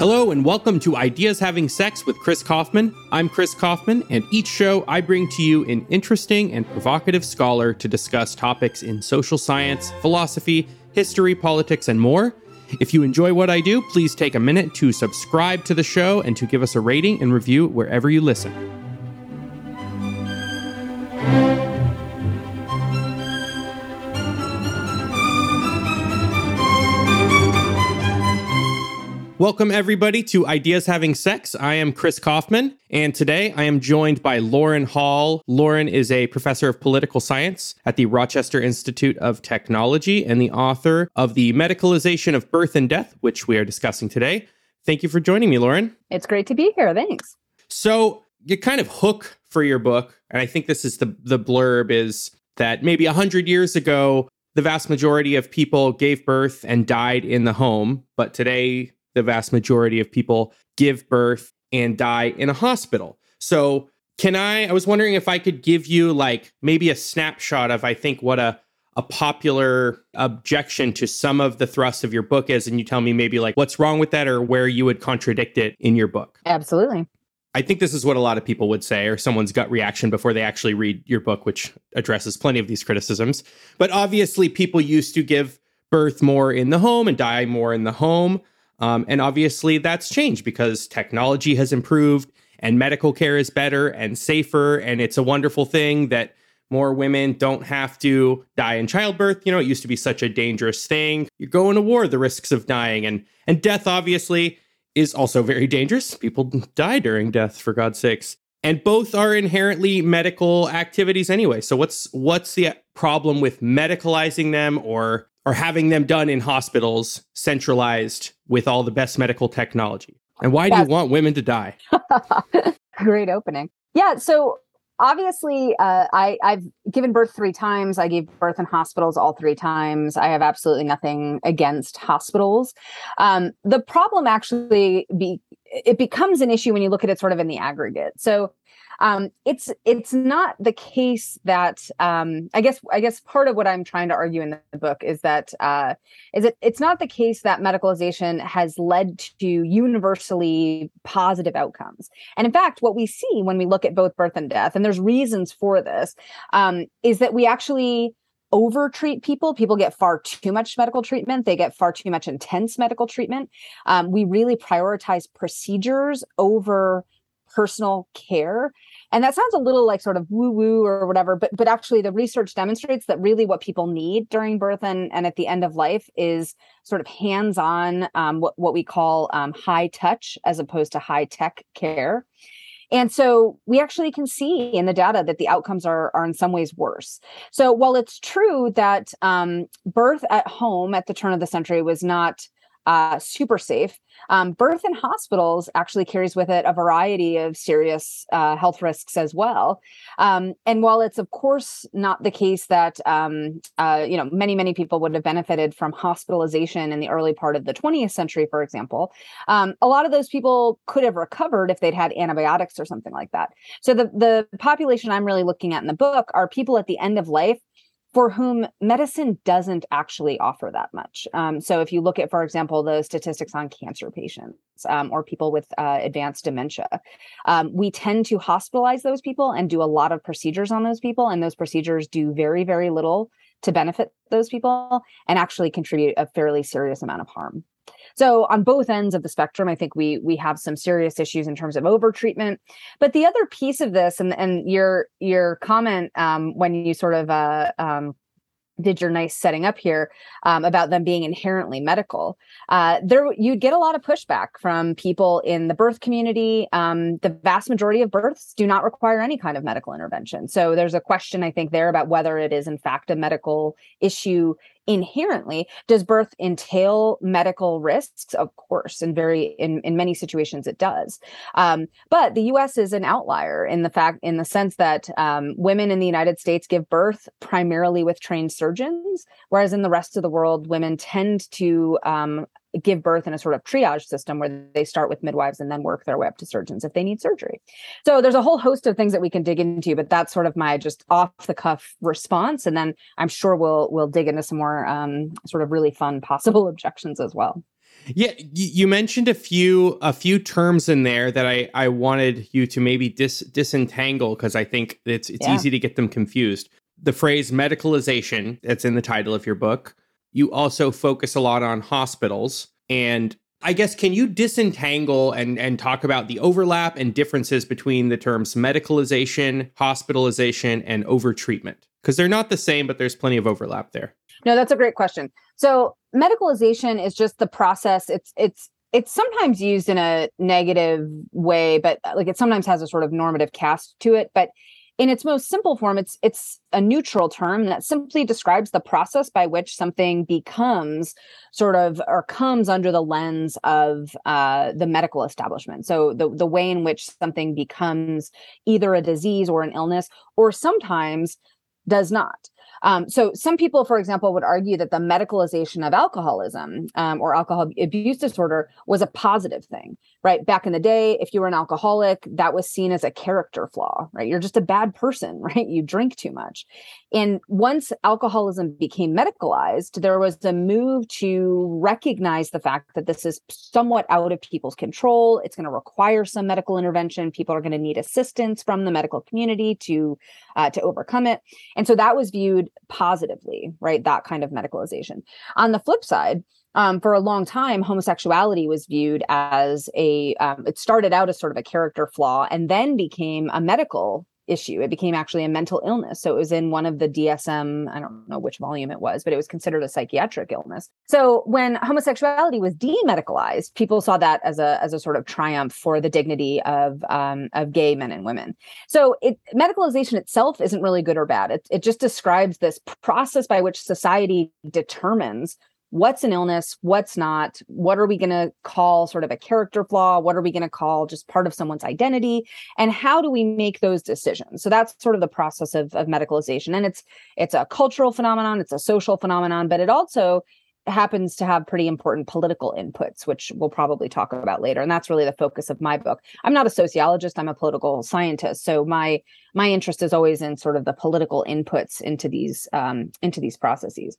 Hello, and welcome to Ideas Having Sex with Chris Kaufman. I'm Chris Kaufman, and each show I bring to you an interesting and provocative scholar to discuss topics in social science, philosophy, history, politics, and more. If you enjoy what I do, please take a minute to subscribe to the show and to give us a rating and review wherever you listen. Welcome, everybody, to Ideas Having Sex. I am Chris Kaufman, and today I am joined by Lauren Hall. Lauren is a professor of political science at the Rochester Institute of Technology and the author of The Medicalization of Birth and Death, which we are discussing today. Thank you for joining me, Lauren. It's great to be here. Thanks. So, your kind of hook for your book, and I think this is the, the blurb, is that maybe 100 years ago, the vast majority of people gave birth and died in the home, but today the vast majority of people give birth and die in a hospital. So, can I I was wondering if I could give you like maybe a snapshot of I think what a a popular objection to some of the thrust of your book is and you tell me maybe like what's wrong with that or where you would contradict it in your book. Absolutely. I think this is what a lot of people would say, or someone's gut reaction before they actually read your book, which addresses plenty of these criticisms. But obviously, people used to give birth more in the home and die more in the home. Um, and obviously, that's changed because technology has improved and medical care is better and safer. And it's a wonderful thing that more women don't have to die in childbirth. You know, it used to be such a dangerous thing. You're going to war, the risks of dying and and death obviously is also very dangerous. People die during death for God's sakes. And both are inherently medical activities anyway. So what's what's the problem with medicalizing them or or having them done in hospitals centralized with all the best medical technology? And why do you want women to die? Great opening. Yeah. So obviously, uh, I, I've given birth three times. I gave birth in hospitals all three times. I have absolutely nothing against hospitals. Um, the problem actually be it becomes an issue when you look at it sort of in the aggregate. So um, it's it's not the case that um, I guess I guess part of what I'm trying to argue in the book is that uh, is it it's not the case that medicalization has led to universally positive outcomes. And in fact, what we see when we look at both birth and death, and there's reasons for this, um, is that we actually overtreat people. People get far too much medical treatment. They get far too much intense medical treatment. Um, we really prioritize procedures over personal care and that sounds a little like sort of woo woo or whatever but but actually the research demonstrates that really what people need during birth and, and at the end of life is sort of hands on um, what, what we call um, high touch as opposed to high tech care and so we actually can see in the data that the outcomes are, are in some ways worse. So while it's true that um, birth at home at the turn of the century was not uh, super safe. Um, birth in hospitals actually carries with it a variety of serious uh, health risks as well. Um, and while it's of course not the case that um, uh, you know many many people would have benefited from hospitalization in the early part of the 20th century, for example, um, a lot of those people could have recovered if they'd had antibiotics or something like that. So the the population I'm really looking at in the book are people at the end of life for whom medicine doesn't actually offer that much. Um, so, if you look at, for example, the statistics on cancer patients um, or people with uh, advanced dementia, um, we tend to hospitalize those people and do a lot of procedures on those people, and those procedures do very, very little to benefit those people and actually contribute a fairly serious amount of harm. So on both ends of the spectrum, I think we we have some serious issues in terms of overtreatment. But the other piece of this, and and your your comment um, when you sort of uh, um, did your nice setting up here um, about them being inherently medical uh, there you'd get a lot of pushback from people in the birth community um, the vast majority of births do not require any kind of medical intervention so there's a question i think there about whether it is in fact a medical issue inherently does birth entail medical risks? Of course in very in, in many situations it does. Um, but the us is an outlier in the fact in the sense that um, women in the united states give birth primarily with trained surgeons whereas in the rest of the world women tend to um, give birth in a sort of triage system where they start with midwives and then work their way up to surgeons if they need surgery. So there's a whole host of things that we can dig into, but that's sort of my just off the cuff response. And then I'm sure we'll we'll dig into some more um, sort of really fun possible objections as well. Yeah, you mentioned a few a few terms in there that I I wanted you to maybe dis disentangle because I think it's it's yeah. easy to get them confused. The phrase medicalization that's in the title of your book. You also focus a lot on hospitals and I guess can you disentangle and and talk about the overlap and differences between the terms medicalization, hospitalization, and overtreatment? Because they're not the same, but there's plenty of overlap there. No, that's a great question. So medicalization is just the process. It's it's it's sometimes used in a negative way, but like it sometimes has a sort of normative cast to it. But in its most simple form, it's it's a neutral term that simply describes the process by which something becomes sort of or comes under the lens of uh, the medical establishment. So the the way in which something becomes either a disease or an illness, or sometimes does not. Um, so some people, for example, would argue that the medicalization of alcoholism um, or alcohol abuse disorder was a positive thing, right? Back in the day, if you were an alcoholic, that was seen as a character flaw, right? You're just a bad person, right? You drink too much. And once alcoholism became medicalized, there was a move to recognize the fact that this is somewhat out of people's control. It's going to require some medical intervention. People are going to need assistance from the medical community to uh, to overcome it. And so that was viewed positively, right? That kind of medicalization. On the flip side, um, for a long time, homosexuality was viewed as a, um, it started out as sort of a character flaw and then became a medical issue. It became actually a mental illness. So it was in one of the DSM, I don't know which volume it was, but it was considered a psychiatric illness. So when homosexuality was demedicalized, people saw that as a as a sort of triumph for the dignity of um, of gay men and women. So it medicalization itself isn't really good or bad. It, it just describes this process by which society determines what's an illness, what's not, what are we going to call sort of a character flaw, what are we going to call just part of someone's identity, and how do we make those decisions? So that's sort of the process of, of medicalization. And it's it's a cultural phenomenon, it's a social phenomenon, but it also happens to have pretty important political inputs, which we'll probably talk about later. And that's really the focus of my book. I'm not a sociologist, I'm a political scientist. So my my interest is always in sort of the political inputs into these um, into these processes.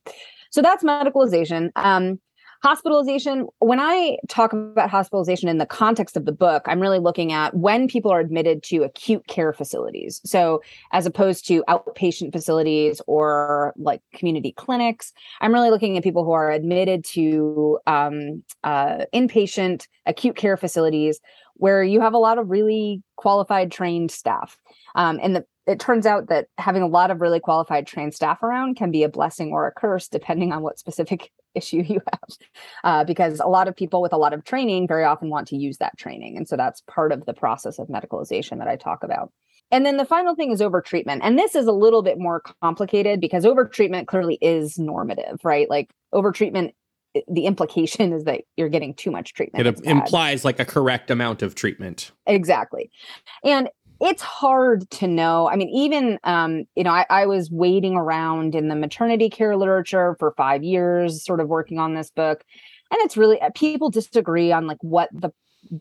So that's medicalization. Um, hospitalization, when I talk about hospitalization in the context of the book, I'm really looking at when people are admitted to acute care facilities. So, as opposed to outpatient facilities or like community clinics, I'm really looking at people who are admitted to um, uh, inpatient acute care facilities where you have a lot of really qualified trained staff. Um, and the it turns out that having a lot of really qualified trained staff around can be a blessing or a curse depending on what specific issue you have uh, because a lot of people with a lot of training very often want to use that training and so that's part of the process of medicalization that i talk about and then the final thing is overtreatment and this is a little bit more complicated because overtreatment clearly is normative right like overtreatment the implication is that you're getting too much treatment. It implies like a correct amount of treatment. Exactly. And it's hard to know. I mean, even um, you know, I, I, was waiting around in the maternity care literature for five years, sort of working on this book, and it's really uh, people disagree on like what the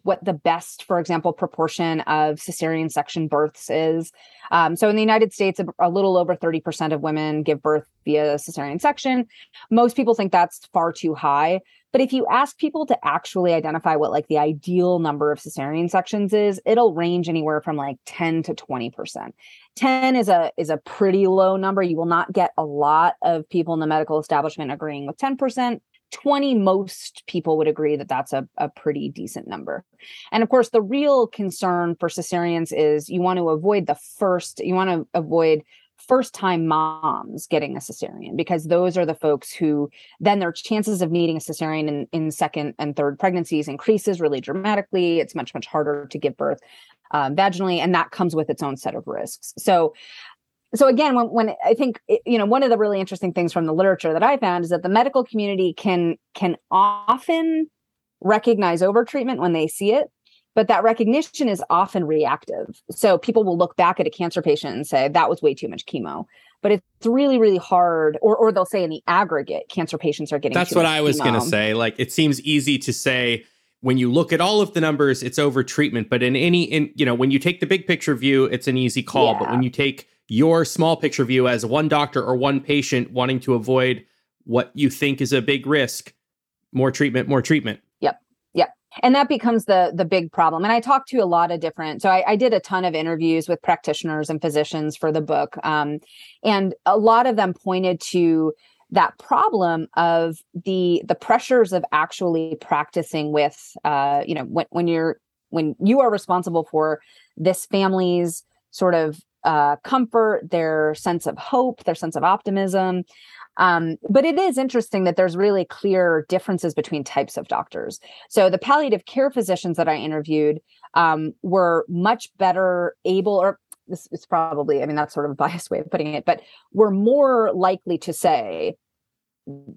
what the best, for example, proportion of cesarean section births is. Um, so in the United States, a, a little over 30% of women give birth via cesarean section. Most people think that's far too high. But if you ask people to actually identify what like the ideal number of cesarean sections is, it'll range anywhere from like 10 to 20%. 10 is a is a pretty low number. You will not get a lot of people in the medical establishment agreeing with 10%. 20 most people would agree that that's a, a pretty decent number and of course the real concern for cesareans is you want to avoid the first you want to avoid first time moms getting a cesarean because those are the folks who then their chances of needing a cesarean in, in second and third pregnancies increases really dramatically. It's much much harder to give birth um, vaginally and that comes with its own set of risks. So so again when, when i think you know one of the really interesting things from the literature that i found is that the medical community can can often recognize overtreatment when they see it but that recognition is often reactive. So people will look back at a cancer patient and say, that was way too much chemo. But it's really, really hard, or or they'll say in the aggregate, cancer patients are getting. That's what I was going to say. Like it seems easy to say when you look at all of the numbers, it's over treatment. But in any, in you know, when you take the big picture view, it's an easy call. Yeah. But when you take your small picture view as one doctor or one patient wanting to avoid what you think is a big risk, more treatment, more treatment. And that becomes the the big problem. And i talked to a lot of different so I, I, did a ton of interviews with practitioners and physicians for the book um, and a lot of them pointed to that problem of the the pressures of actually practicing with uh, you know when, when you're when you are responsible for this family's sort of uh, comfort their sense of hope their sense of optimism um, but it is interesting that there's really clear differences between types of doctors. So the palliative care physicians that I interviewed um, were much better able, or this is probably, I mean, that's sort of a biased way of putting it, but were more likely to say,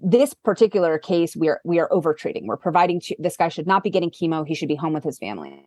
this particular case we are we are overtreating. We're providing this guy should not be getting chemo. He should be home with his family.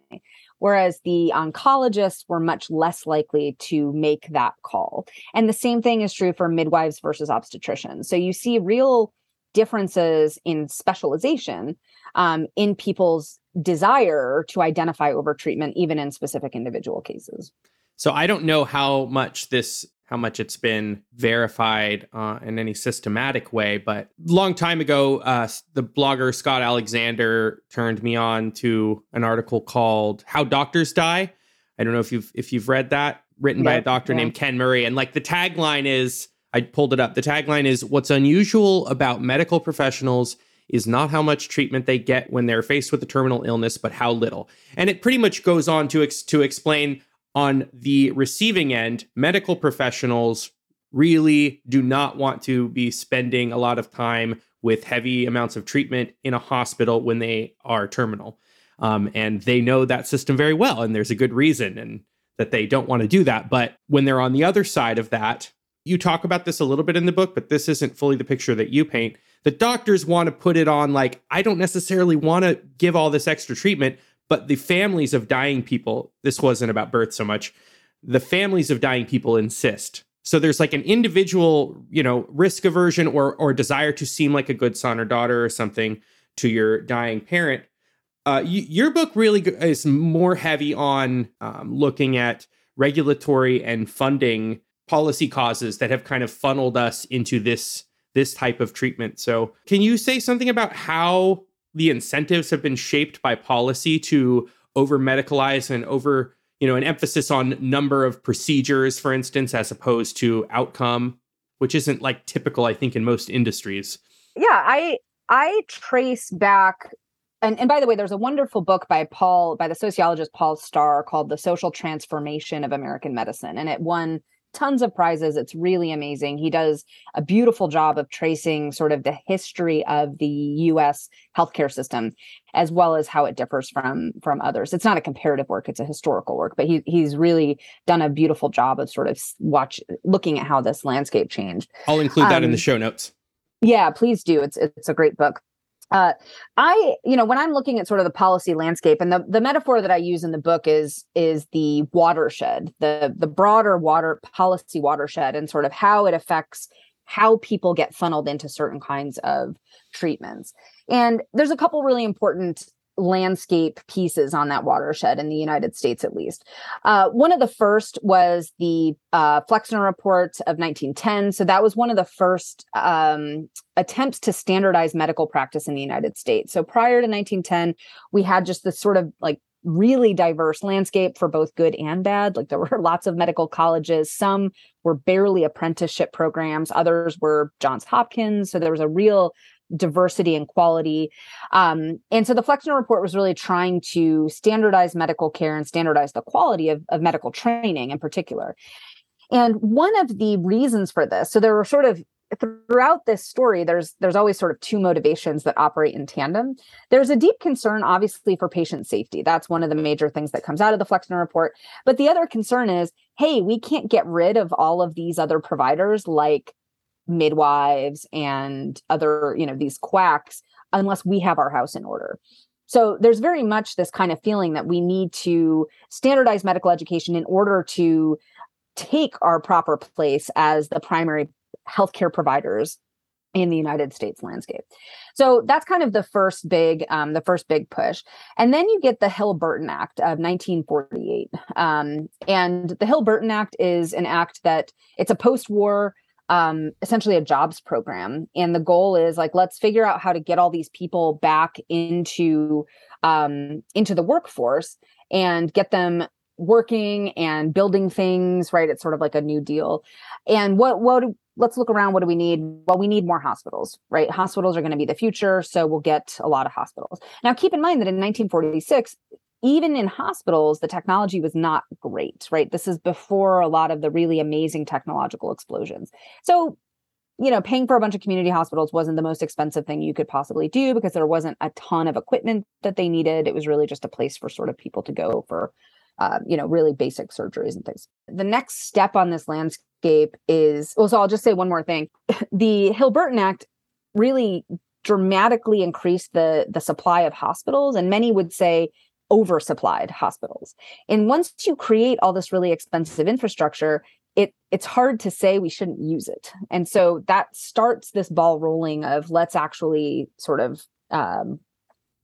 Whereas the oncologists were much less likely to make that call. And the same thing is true for midwives versus obstetricians. So you see real differences in specialization um, in people's desire to identify overtreatment even in specific individual cases. So I don't know how much this how much it's been verified uh, in any systematic way. But long time ago, uh, the blogger Scott Alexander turned me on to an article called "How Doctors Die." I don't know if you've if you've read that, written by a doctor named Ken Murray, and like the tagline is, I pulled it up. The tagline is, "What's unusual about medical professionals." Is not how much treatment they get when they're faced with a terminal illness, but how little. And it pretty much goes on to ex- to explain on the receiving end, medical professionals really do not want to be spending a lot of time with heavy amounts of treatment in a hospital when they are terminal. Um, and they know that system very well, and there's a good reason and that they don't want to do that. But when they're on the other side of that, you talk about this a little bit in the book, but this isn't fully the picture that you paint. The doctors want to put it on like, I don't necessarily want to give all this extra treatment, but the families of dying people, this wasn't about birth so much, the families of dying people insist. So there's like an individual, you know, risk aversion or or desire to seem like a good son or daughter or something to your dying parent. Uh, your book really is more heavy on um, looking at regulatory and funding policy causes that have kind of funneled us into this this type of treatment. So, can you say something about how the incentives have been shaped by policy to over medicalize and over you know an emphasis on number of procedures for instance as opposed to outcome which isn't like typical i think in most industries. Yeah i i trace back and, and by the way there's a wonderful book by paul by the sociologist paul starr called the social transformation of american medicine and it won tons of prizes. It's really amazing. He does a beautiful job of tracing sort of the history of the US healthcare system as well as how it differs from from others. It's not a comparative work, it's a historical work, but he he's really done a beautiful job of sort of watch looking at how this landscape changed. I'll include that um, in the um, show notes. Yeah, please do. It's it's a great book uh, I, you know, when I'm looking at sort of the policy landscape, and the, the metaphor that I use in the book is is the watershed, the the broader water policy watershed, and sort of how it affects how people get funneled into certain kinds of treatments. And there's a couple really important landscape pieces on that watershed in the United States, at least. Uh, one of the first was the uh, Flexner Report of 1910. So that was one of the first um, attempts to standardize medical practice in the United States. So prior to 1910, we had just this sort of like really diverse landscape for both good and bad. Like there were lots of medical colleges. Some were barely apprenticeship programs. Others were Johns Hopkins. So there was a real diversity and quality. Um, and so the Flexner report was really trying to standardize medical care and standardize the quality of, of medical training in particular. And one of the reasons for this, so there were sort of throughout this story there's there's always sort of two motivations that operate in tandem there's a deep concern obviously for patient safety that's one of the major things that comes out of the flexner report but the other concern is hey we can't get rid of all of these other providers like midwives and other you know these quacks unless we have our house in order so there's very much this kind of feeling that we need to standardize medical education in order to take our proper place as the primary healthcare providers in the United States landscape. So that's kind of the first big, um, the first big push. And then you get the Hill-Burton Act of 1948. Um, and the Hill-Burton Act is an act that it's a post-war um, essentially a jobs program. And the goal is like, let's figure out how to get all these people back into um, into the workforce and get them working and building things. Right? It's sort of like a new deal. And what what let's look around. What do we need? Well, we need more hospitals. Right? Hospitals are going to be the future, so we'll get a lot of hospitals. Now, keep in mind that in 1946 even in hospitals, the technology was not great, right? This is before a lot of the really amazing technological explosions. So, you know, paying for a bunch of community hospitals wasn't the most expensive thing you could possibly do because there wasn't a ton of equipment that they needed. It was really just a place for sort of people to go for, uh, you know, really basic surgeries and things. The next step on this landscape is, well, so I'll just say one more thing. the Hill-Burton Act really dramatically increased the the supply of hospitals and many would say oversupplied hospitals. And once you create all this really expensive infrastructure, it it's hard to say we shouldn't use it. And so that starts this ball rolling of let's actually sort of um,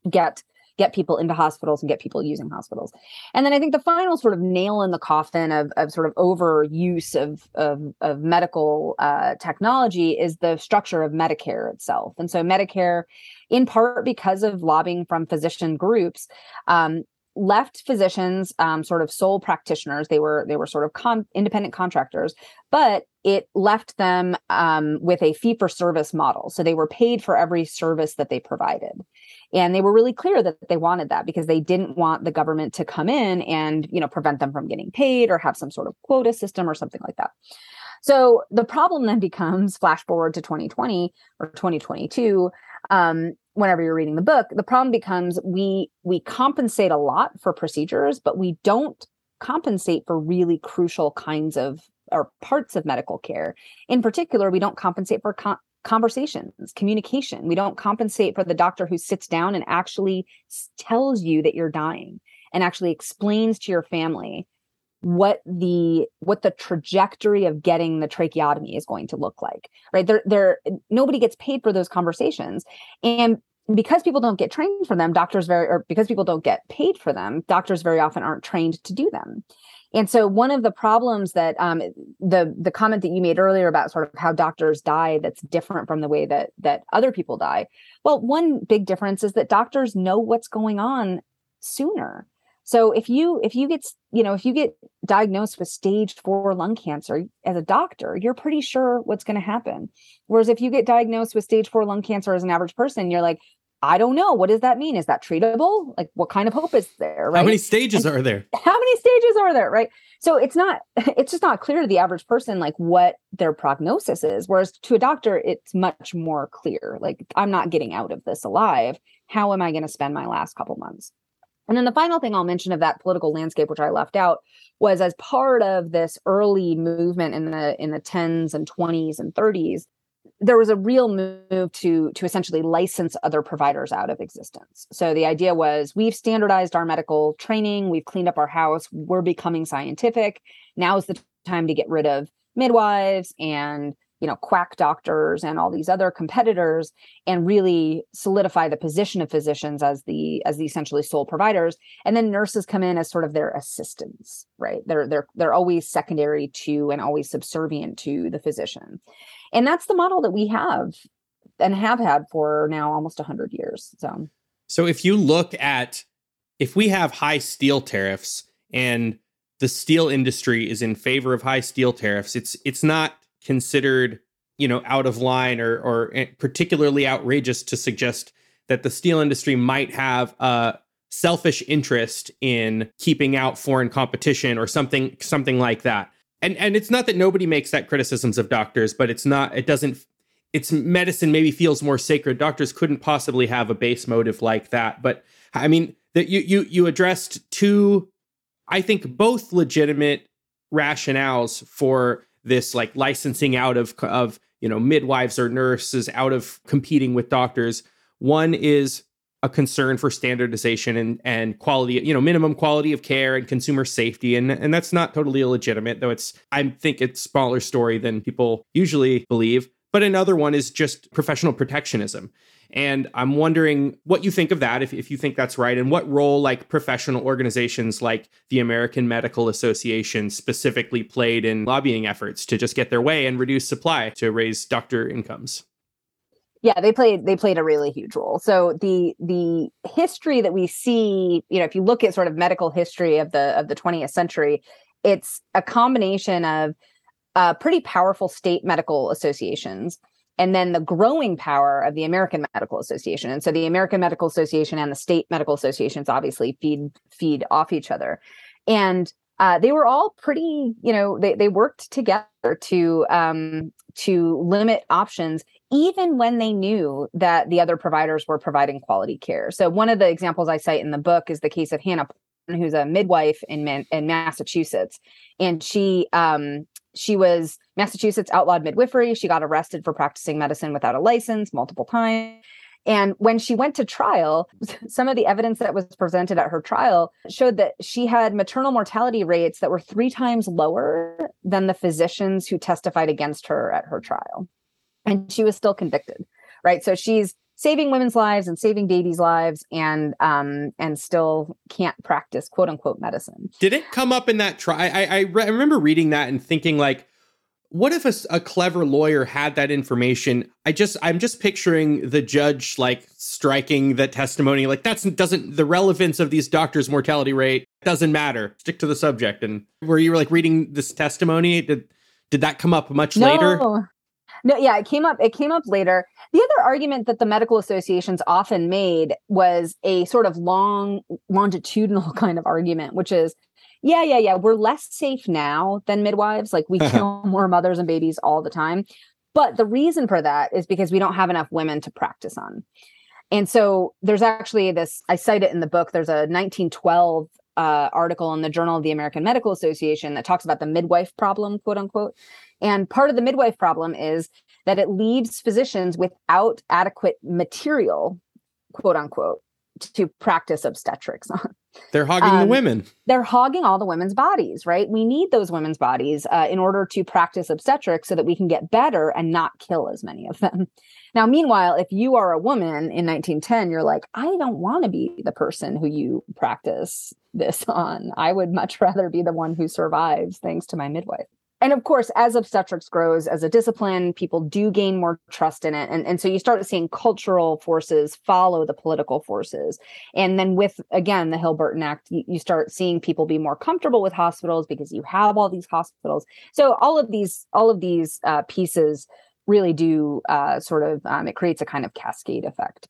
get get people into hospitals and get people using hospitals. And then I think the final sort of nail in the coffin of, of sort of overuse of, of, of medical uh, technology is the structure of Medicare itself. And so Medicare in part because of lobbying from physician groups, um, left physicians um, sort of sole practitioners. They were they were sort of con- independent contractors, but it left them um, with a fee for service model. So they were paid for every service that they provided, and they were really clear that they wanted that because they didn't want the government to come in and you know prevent them from getting paid or have some sort of quota system or something like that. So the problem then becomes flash forward to 2020 or 2022. Um, whenever you're reading the book the problem becomes we we compensate a lot for procedures but we don't compensate for really crucial kinds of or parts of medical care in particular we don't compensate for conversations communication. We don't compensate for the doctor who sits down and actually tells you that you're dying and actually explains to your family what the what the trajectory of getting the tracheotomy is going to look like right? There there nobody gets paid for those conversations. And because people don't get trained for them doctors very or because people don't get paid for them doctors very often aren't trained to do them and so one of the problems that um, the the comment that you made earlier about sort of how doctors die that's different from the way that that other people die well one big difference is that doctors know what's going on sooner so if you if you get you know if you get diagnosed with stage 4 lung cancer as a doctor, you're pretty sure what's going to happen. Whereas if you get diagnosed with stage 4 lung cancer as an average person, you're like I don't know. What does that mean? Is that treatable? Like what kind of hope is there, right? How many stages and are there? How many stages are there, right? So it's not it's just not clear to the average person like what their prognosis is. Whereas to a doctor, it's much more clear. Like I'm not getting out of this alive. How am I going to spend my last couple months? And then the final thing I'll mention of that political landscape, which I left out, was as part of this early movement in the in the 10s and 20s and 30s, there was a real move to to essentially license other providers out of existence. So the idea was we've standardized our medical training, we've cleaned up our house, we're becoming scientific. Now is the time to get rid of midwives and you know quack doctors and all these other competitors and really solidify the position of physicians as the as the essentially sole providers. And then nurses come in as sort of their assistants right? They're they're they're always secondary to and always subservient to the physician. And that's the model that we have and have had for now almost 100 years so. So if you look at if we have high steel tariffs and the steel industry is in favor of high steel tariffs it's it's not considered, you know, out of line or or eh, particularly outrageous to suggest that the steel industry might have a selfish interest in keeping out foreign competition or something something like that. And and it's not that nobody makes that criticisms of doctors, but it's not it doesn't it's medicine maybe feels more sacred. Doctors couldn't possibly have a base motive like that. But I mean, that you you you addressed two, I think both legitimate rationales for this like licensing out of of you know midwives or nurses out of competing with doctors. One is a concern for standardization and and quality, you know, minimum quality of care and consumer safety, and and that's not totally illegitimate, though. It's I think it's smaller story than people usually believe. but another one is just professional protectionism. And I'm wondering what you think of that, if, if you think that's right, and what role like professional organizations like the American Medical Association specifically played in lobbying efforts to just get their way and reduce supply to raise doctor incomes. Yeah, they played they played a really huge role. So the the history that we see, you know, if you look at sort of medical history of the of the 20th century, it's a combination of uh, pretty powerful state medical associations and then the growing power of the American Medical Association. And so the American Medical Association and the state medical associations obviously feed feed off each other. And uh, they were all pretty, you know, they they worked together to um, to limit options, even when they knew that the other providers were providing quality care. So one of the examples I cite in the book is the case of Hannah, who's a midwife in in Massachusetts, and she um, she was Massachusetts outlawed midwifery. She got arrested for practicing medicine without a license multiple times. And when she went to trial, some of the evidence that was presented at her trial showed that she had maternal mortality rates that were three times lower than the physicians who testified against her at her trial. And she was still convicted, right? So she's saving women's lives and saving babies' lives and um and still can't practice quote unquote medicine. Did it come up in that trial? I, I, I remember reading that and thinking like, what if a, a, clever lawyer had that information? I just I'm just picturing the judge like striking the testimony like that's doesn't the relevance of these doctors' mortality rate doesn't matter. Stick to the subject. And were you like reading this testimony? Did did that come up much no. later? No, yeah, it came up. It came up later. The other argument that the medical associations often made was a sort of long, longitudinal kind of argument, which is, yeah, yeah, yeah, we're less safe now than midwives. Like we kill more mothers and babies all the time. But the reason for that is because we don't have enough women to practice on. And so there's actually this, I cite it in the book. There's a 1912 uh, article in the Journal of the American Medical Association that talks about the midwife problem, quote unquote. And part of the midwife problem is that it leaves physicians without adequate material, quote unquote, to practice obstetrics on. They're hogging um, the women. They're hogging all the women's bodies, right? We need those women's bodies uh, in order to practice obstetrics so that we can get better and not kill as many of them. Now, meanwhile, if you are a woman in 1910, you're like, I don't want to be the person who you practice this on. I would much rather be the one who survives thanks to my midwife and of course as obstetrics grows as a discipline people do gain more trust in it. And, and so you start seeing cultural forces follow the political forces. And then with again the hill-burton act you, you start seeing people be more comfortable with hospitals because you have all these hospitals. So all of these all of these uh, pieces really do uh, sort of um, it creates a kind of cascade effect.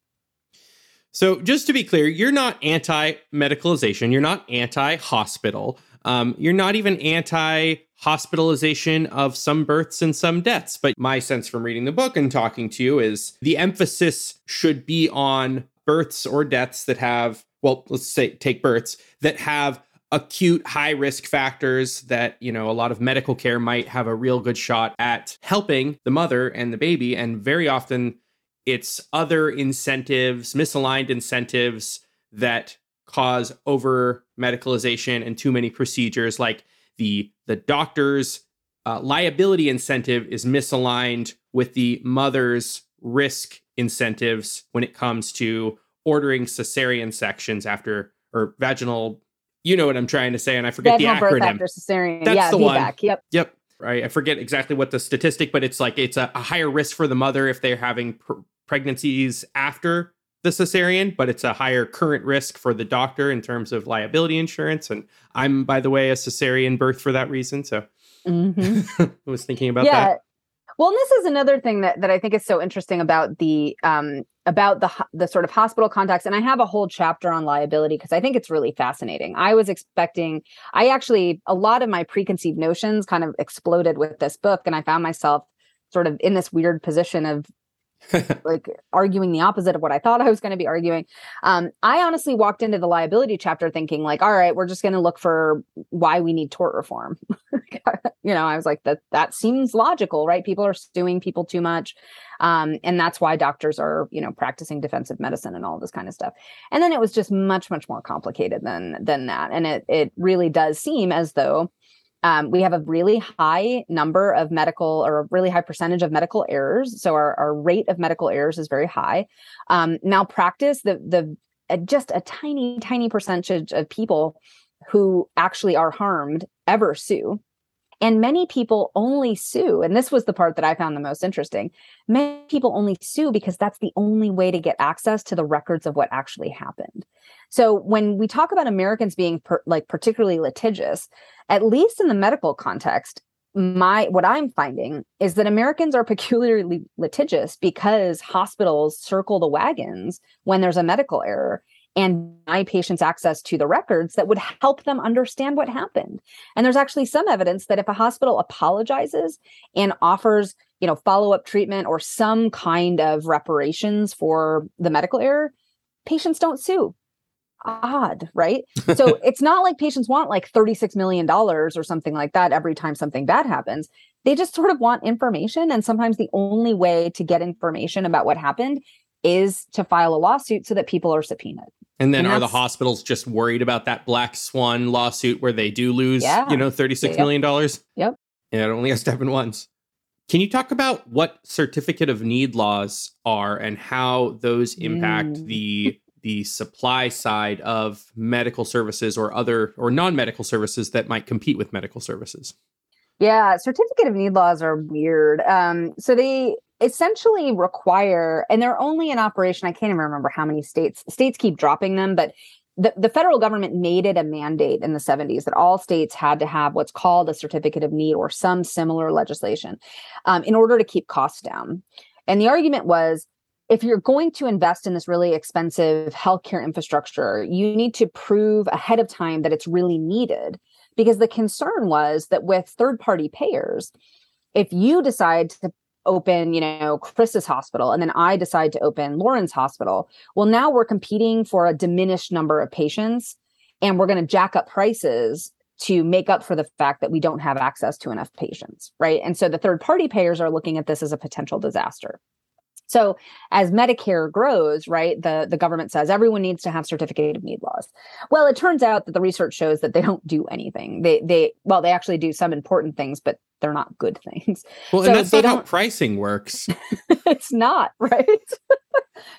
So just to be clear you're not anti-medicalization. You're not anti-hospital um, you're not even anti hospitalization of some births and some deaths. But my sense from reading the book and talking to you is the emphasis should be on births or deaths that have, well, let's say take births that have acute high risk factors that you know a lot of medical care might have a real good shot at helping the mother and the baby and very often it's other incentives misaligned incentives that cause over medicalization and too many procedures like the the doctor's uh, liability incentive is misaligned with the mother's risk incentives when it comes to ordering cesarean sections after or vaginal you know what i'm trying to say and i forget vaginal the acronym. birth after cesarean. That's yeah, the VBAC. one yep. Yep. Right. I forget exactly what the statistic but it's like it's a, a higher risk for the mother if they're having pr- pregnancies after the cesarean, but it's a higher current risk for the doctor in terms of liability insurance. And I'm, by the way, a cesarean birth for that reason. So mm-hmm. I was thinking about yeah. that. Well, and this is another thing that, that I think is so interesting about the um, about the the sort of hospital context. And I have a whole chapter on liability because I think it's really fascinating. I was expecting, I actually a lot of my preconceived notions kind of exploded with this book, and I found myself sort of in this weird position of like arguing the opposite of what I thought I was going to be arguing. Um, I honestly walked into the liability chapter thinking, like, all right, we're just going to look for why we need tort reform. you know, I was like, that that seems logical, right? People are suing people too much, um, and that's why doctors are, you know, practicing defensive medicine and all this kind of stuff. And then it was just much, much more complicated than than that, and it it really does seem as though Um, we have a really high number of medical or a really high percentage of medical errors. So our, our rate of medical errors is very high. Um, malpractice, the the uh, just a tiny, tiny percentage of people who actually are harmed ever sue. And many people only sue. And this was the part that I found the most interesting. Many people only sue because that's the only way to get access to the records of what actually happened. So when we talk about Americans being per, like particularly litigious, at least in the medical context, my what I'm finding is that Americans are peculiarly litigious because hospitals circle the wagons when there's a medical error and deny patients access to the records that would help them understand what happened. And there's actually some evidence that if a hospital apologizes and offers, you know, follow-up treatment or some kind of reparations for the medical error, patients don't sue. Odd, right? so it's not like patients want like $36 million or something like that every time something bad happens. They just sort of want information. And sometimes the only way to get information about what happened is to file a lawsuit so that people are subpoenaed. And then and are the hospitals just worried about that black swan lawsuit where they do lose, yeah. you know, thirty-six million dollars? Yep. And it only has to happen once. Can you talk about what certificate of need laws are and how those impact mm. the the supply side of medical services or other or non-medical services that might compete with medical services? Yeah, certificate of need laws are weird. Um, so they essentially require, and they're only in operation. I can't even remember how many states. States keep dropping them, but the, the federal government made it a mandate in the 70s that all states had to have what's called a certificate of need or some similar legislation um, in order to keep costs down. And the argument was if you're going to invest in this really expensive healthcare infrastructure, you need to prove ahead of time that it's really needed. Because the concern was that with third party payers, if you decide to open, you know, Chris's hospital and then I decide to open Lauren's hospital, well, now we're competing for a diminished number of patients and we're going to jack up prices to make up for the fact that we don't have access to enough patients, right? And so the third party payers are looking at this as a potential disaster. So as Medicare grows, right, the, the government says everyone needs to have certificate of need laws. Well, it turns out that the research shows that they don't do anything. They they well, they actually do some important things, but they're not good things. Well, so and that's not how pricing works. it's not, right?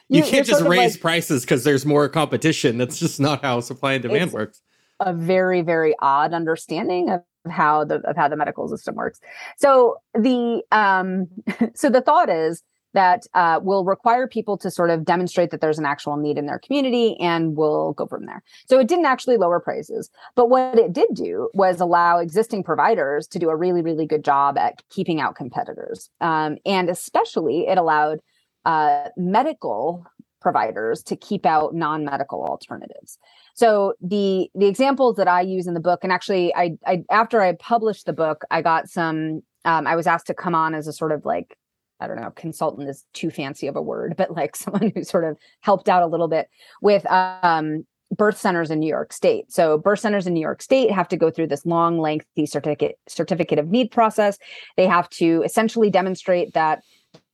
you, you, can't just raise like, prices because there's more competition. That's just not how supply and demand works. A very, very odd understanding of how the of how the medical system works. So the um so the thought is that uh, will require people to sort of demonstrate that there's an actual need in their community and we'll go from there. So it didn't actually lower prices. But what it did do was allow existing providers to do a really, really good job at keeping out competitors. Um, and especially, it allowed uh, medical providers to keep out non-medical alternatives. So the the examples that I use in the book, and actually, I, I after I published the book, I got some. Um, I was asked to come on as a sort of like I don't know, consultant is too fancy of a word, but like someone who sort of helped out a little bit with um, birth centers in New York State. So birth centers in New York State have to go through this long, lengthy certificate certificate of need process. They have to essentially demonstrate that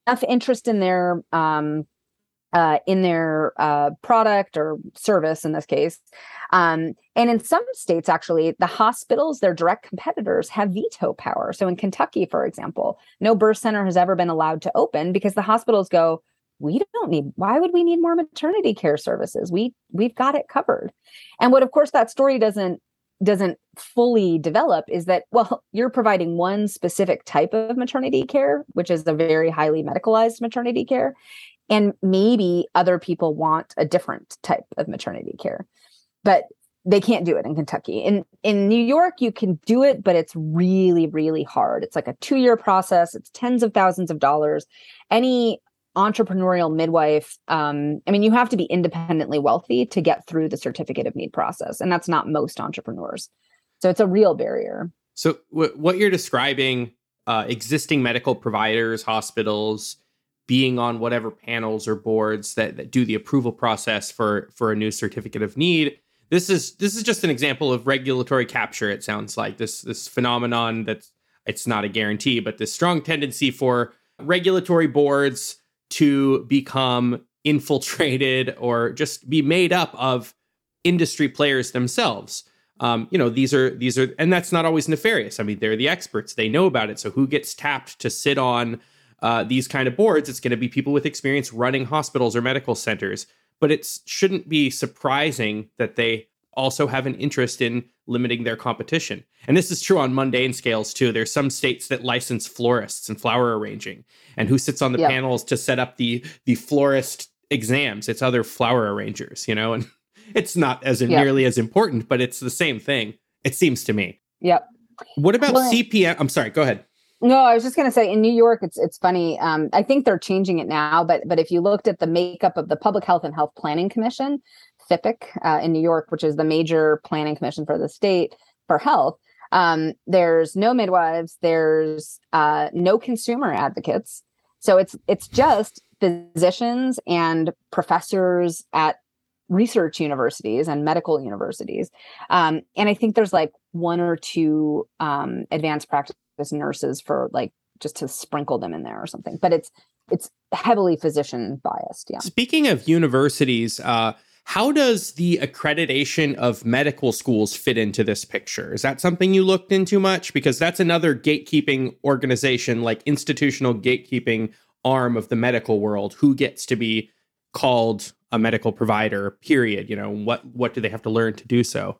enough interest in their um, uh, in their uh, product or service in this case. Um, and in some states, actually, the hospitals, their direct competitors, have veto power. So in Kentucky, for example, no birth center has ever been allowed to open because the hospitals go, we don't need why would we need more maternity care services we we've got it covered and what of course that story doesn't doesn't fully develop is that well you're providing one specific type of maternity care which is the very highly medicalized maternity care and maybe other people want a different type of maternity care but they can't do it in Kentucky. In in New York you can do it but it's really really hard. It's like a 2-year process. It's tens of thousands of dollars. Any entrepreneurial midwife um, I mean you have to be independently wealthy to get through the certificate of need process and that's not most entrepreneurs. So it's a real barrier. So w- what you're describing uh, existing medical providers, hospitals, being on whatever panels or boards that, that do the approval process for for a new certificate of need. This is this is just an example of regulatory capture it sounds like. This this phenomenon that's it's not a guarantee but this strong tendency for regulatory boards to become infiltrated or just be made up of industry players themselves. Um, you know these are these are and that's not always nefarious. I mean they're the experts. They know about it. So who gets tapped to sit on uh, these kind of boards it's going to be people with experience running hospitals or medical centers but it shouldn't be surprising that they also have an interest in limiting their competition and this is true on mundane scales too there's some states that license florists and flower arranging and who sits on the yep. panels to set up the the florist exams it's other flower arrangers you know and it's not as yep. nearly as important, but it's the same thing. It seems to me. Yep. What about well, CPM? I'm sorry. Go ahead. No, I was just going to say in New York, it's it's funny. Um, I think they're changing it now, but but if you looked at the makeup of the Public Health and Health Planning Commission, FHPC, uh, in New York, which is the major planning commission for the state for health, um, there's no midwives, there's uh, no consumer advocates, so it's it's just physicians and professors at research universities and medical universities. Um, and I think there's like one or two um, advanced practice nurses for like just to sprinkle them in there or something. But it's it's heavily physician biased. Yeah. Speaking of universities, uh, how does the accreditation of medical schools fit into this picture? Is that something you looked into much? Because that's another gatekeeping organization, like institutional gatekeeping arm of the medical world. Who gets to be called a medical provider period you know what what do they have to learn to do so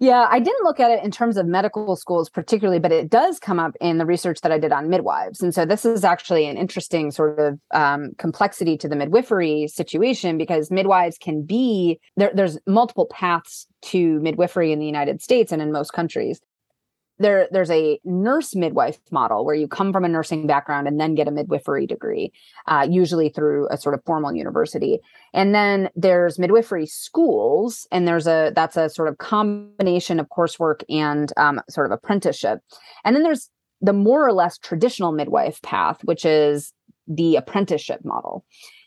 yeah i didn't look at it in terms of medical schools particularly but it does come up in the research that i did on midwives. And so this is actually an interesting sort of um, complexity to the midwifery situation because midwives can be there, there's multiple paths to midwifery in the united states and in most countries there there's a nurse midwife model where you come from a nursing background and then get a midwifery degree uh, usually through a sort of formal university. And then there's midwifery schools and there's a that's a sort of combination of coursework and um, sort of apprenticeship. And then there's the more or less traditional midwife path which is the apprenticeship model.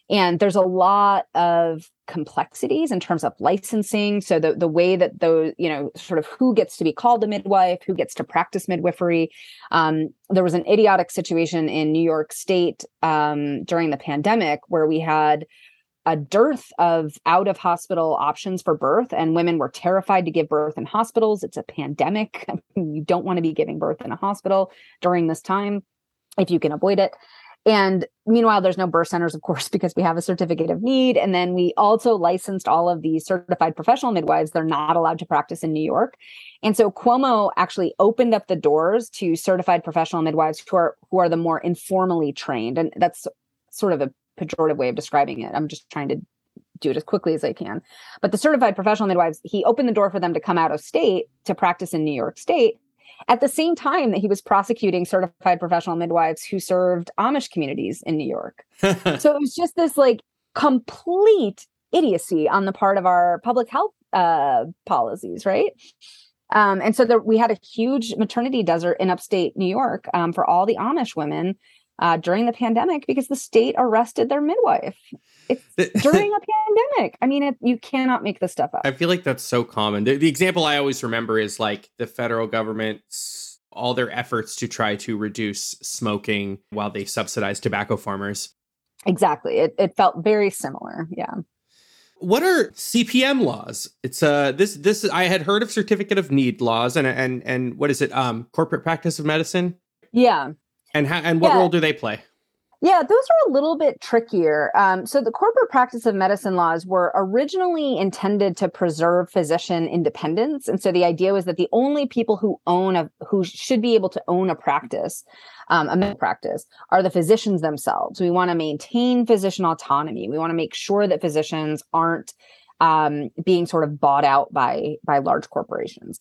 And there's a lot of complexities in terms of licensing. So the, the way that those, you know, sort of who gets to be called a midwife, who gets to practice midwifery. Um, there was an idiotic situation in New York State um, during the pandemic where we had a dearth of out of hospital options for birth and women were terrified to give birth in hospitals it's a pandemic you don't want to be giving birth in a hospital during this time if you can avoid it and meanwhile, there's no birth centers, of course, because we have a certificate of need. And then we also licensed all of the certified professional midwives. They're not allowed to practice in New York. And so Cuomo actually opened up the doors to certified professional midwives who are who are the more informally trained. And that's sort of a pejorative way of describing it. I'm just trying to do it as quickly as I can. But the certified professional midwives, he opened the door for them to come out of state to practice in New York State at the same time that he was prosecuting certified professional midwives who served Amish communities in New York. so it was just this like complete idiocy on the part of our public health uh, policies, right? Um, and so there, we had a huge maternity desert in upstate New York um, for all the Amish women uh, during the pandemic because the state arrested their midwife. It's during a pandemic. I mean, it, you cannot make this stuff up. I feel like that's so common. The, the example I always remember is like the federal government's all their efforts to try to reduce smoking while they subsidize tobacco farmers. Exactly. It, it felt very similar. Yeah. What are CPM laws? It's uh this this I had heard of certificate of need laws and and and what is it? Um corporate practice of medicine? Yeah. And how, and what yeah. role do they play? Yeah, those are a little bit trickier. Um, so, the corporate practice of medicine laws were originally intended to preserve physician independence, and so the idea was that the only people who own a who should be able to own a practice, um, a medical practice, are the physicians themselves. We want to maintain physician autonomy. We want to make sure that physicians aren't um, being sort of bought out by by large corporations.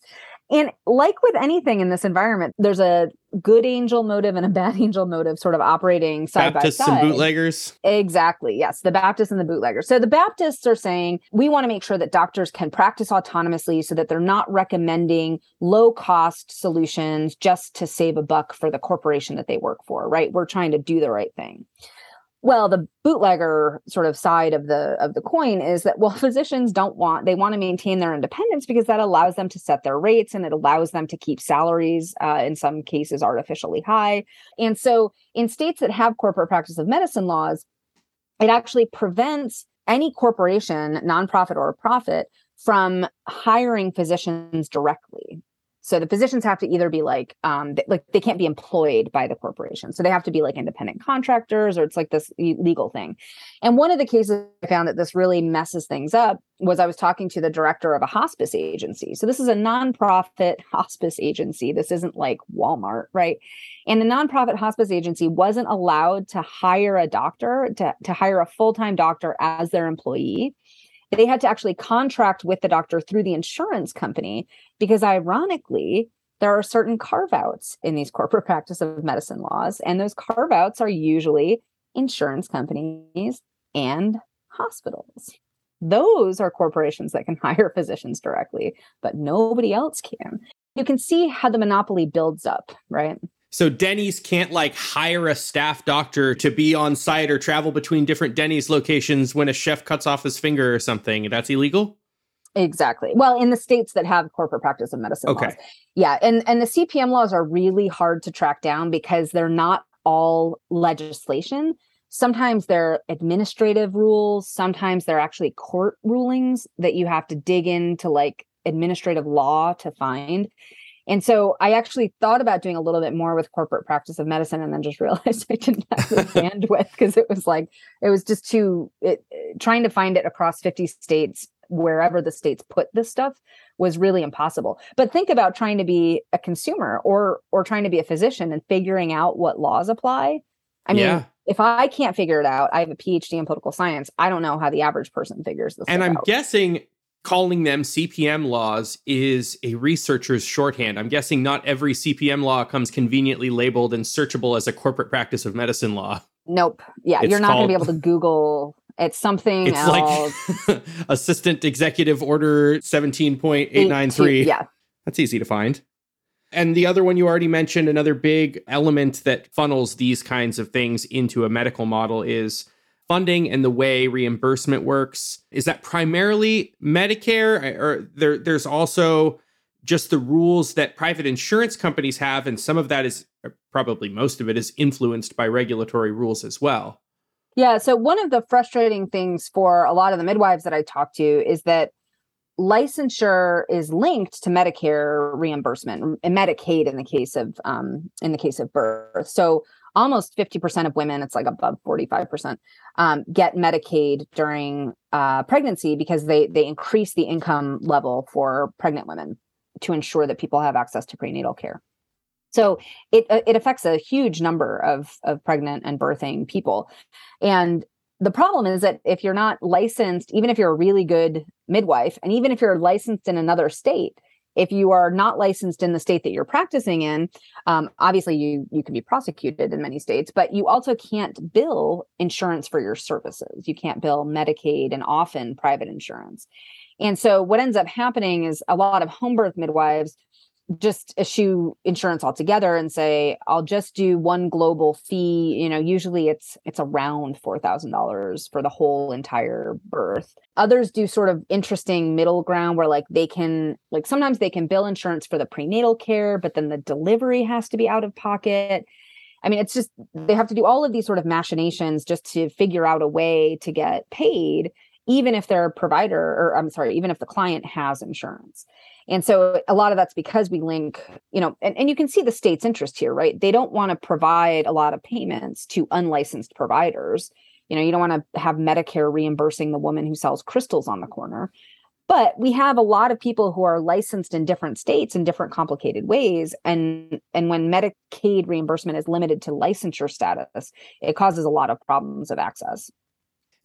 And like with anything in this environment, there's a good angel motive and a bad angel motive sort of operating side Baptists by side. Baptists and bootleggers. Exactly. Yes. The Baptists and the bootleggers. So the Baptists are saying we want to make sure that doctors can practice autonomously so that they're not recommending low cost solutions just to save a buck for the corporation that they work for, right? We're trying to do the right thing. Well, the bootlegger sort of side of the of the coin is that well, physicians don't want they want to maintain their independence because that allows them to set their rates and it allows them to keep salaries uh, in some cases artificially high. And so, in states that have corporate practice of medicine laws, it actually prevents any corporation, nonprofit or profit, from hiring physicians directly. So the physicians have to either be like, um, they, like they can't be employed by the corporation. So they have to be like independent contractors, or it's like this legal thing. And one of the cases I found that this really messes things up was I was talking to the director of a hospice agency. So this is a nonprofit hospice agency. This isn't like Walmart, right? And the nonprofit hospice agency wasn't allowed to hire a doctor to, to hire a full-time doctor as their employee they had to actually contract with the doctor through the insurance company because ironically there are certain carve outs in these corporate practice of medicine laws and those carve outs are usually insurance companies and hospitals. Those are corporations that can hire physicians directly but nobody else can. You can see how the monopoly builds up right so Denny's can't like hire a staff doctor to be on site or travel between different Denny's locations when a chef cuts off his finger or something. That's illegal? Exactly. Well, in the states that have corporate practice of medicine okay. laws. Yeah, and and the CPM laws are really hard to track down because they're not all legislation. Sometimes they're administrative rules, sometimes they're actually court rulings that you have to dig into like administrative law to find. And so I actually thought about doing a little bit more with corporate practice of medicine and then just realized I didn't have the bandwidth because it was like, it was just too, it, trying to find it across 50 states, wherever the states put this stuff was really impossible. But think about trying to be a consumer or, or trying to be a physician and figuring out what laws apply. I mean, yeah. if I can't figure it out, I have a PhD in political science. I don't know how the average person figures this. And I'm out. guessing calling them CPM laws is a researcher's shorthand. I'm guessing not every CPM law comes conveniently labeled and searchable as a corporate practice of medicine law. Nope. Yeah, it's you're not going to be able to Google. It's something it's else. like Assistant Executive Order 17.893. Yeah. That's easy to find. And the other one you already mentioned, another big element that funnels these kinds of things into a medical model is funding and the way reimbursement works. Is that primarily medicare? Or there there's also just the rules that private insurance companies have and some of that is probably most of it is influenced by regulatory rules as well. Yeah so one of the frustrating things for a lot of the midwives that i talk to is that licensure is linked to medicare reimbursement and medicaid in the case of um, in the case of birth. So almost 50% of women, it's like above 45%, um, get Medicaid during uh, pregnancy because they they increase the income level for pregnant women to ensure that people have access to prenatal care. So it uh, it affects a huge number of of pregnant and birthing people, and the problem is that if you're not licensed, even if you're a really good midwife, and even if you're licensed in another state, if you are not licensed in the state that you're practicing in, um, obviously you you can be prosecuted in many states, but you also can't bill insurance for your services. You can't bill Medicaid and often private insurance. And so what ends up happening is a lot of home birth midwives just eschew insurance altogether and say i'll just do one global fee. You know usually it's it's around $4000 for the whole entire birth. Others do sort of interesting middle ground where like they can like sometimes they can bill insurance for the prenatal care but then the delivery has to be out of pocket. I mean it's just they have to do all of these sort of machinations just to figure out a way to get paid even if their provider or i'm sorry even if the client has insurance and so a lot of that's because we link, you know, and, and you can see the state's interest here, right? They don't want to provide a lot of payments to unlicensed providers. You know, you don't want to have Medicare reimbursing the woman who sells crystals on the corner. But we have a lot of people who are licensed in different states in different complicated ways. And and when Medicaid reimbursement is limited to licensure status, it causes a lot of problems of access.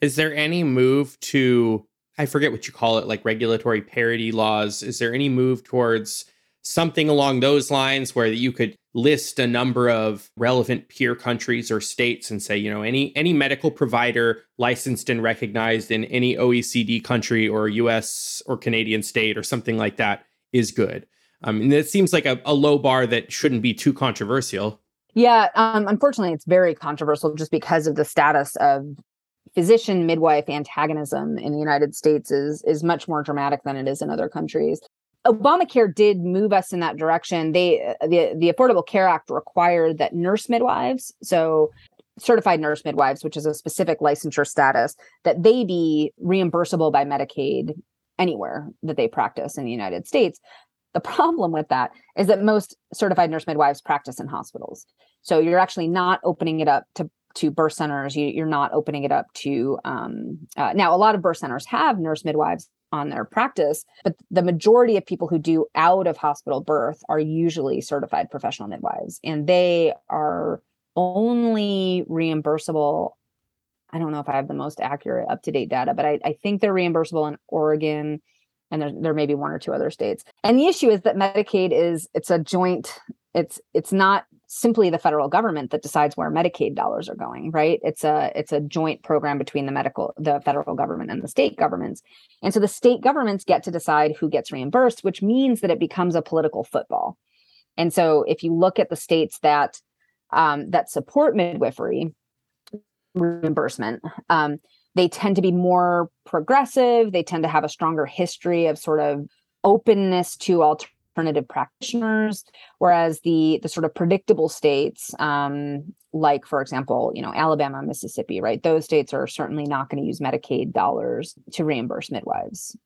Is there any move to I forget what you call it, like regulatory parity laws. Is there any move towards something along those lines where you could list a number of relevant peer countries or states and say, you know, any any medical provider licensed and recognized in any OECD country or US or Canadian state or something like that is good. I mean, it seems like a, a low bar that shouldn't be too controversial. Yeah, um, unfortunately, it's very controversial just because of the status of physician midwife antagonism in the United States is is much more dramatic than it is in other countries. Obamacare did move us in that direction. They uh, the the Affordable Care Act required that nurse midwives, so certified nurse midwives, which is a specific licensure status, that they be reimbursable by Medicaid anywhere that they practice in the United States. The problem with that is that most certified nurse midwives practice in hospitals. So you're actually not opening it up to to birth centers. You, are not opening it up to um, uh, now. A lot of birth centers have nurse midwives on their practice, but the majority of people who do out of hospital birth are usually certified professional midwives, and they are only reimbursable. I don't know if I have the most accurate, up to date data, but I, I think they're reimbursable in Oregon, and there, there may be one or two other states. And the issue is that Medicaid is it's a joint. It's it's not simply the federal government that decides where Medicaid dollars are going, right? It's a it's a joint program between the medical the federal government and the state governments. And so the state governments get to decide who gets reimbursed, which means that it becomes a political football. And so if you look at the states that um, that support midwifery reimbursement, um, they tend to be more progressive. They tend to have a stronger history of sort of openness to alternative alternative practitioners whereas the the sort of predictable states um, like for example you know alabama mississippi right? Those states are certainly not going to use medicaid dollars to reimburse midwives.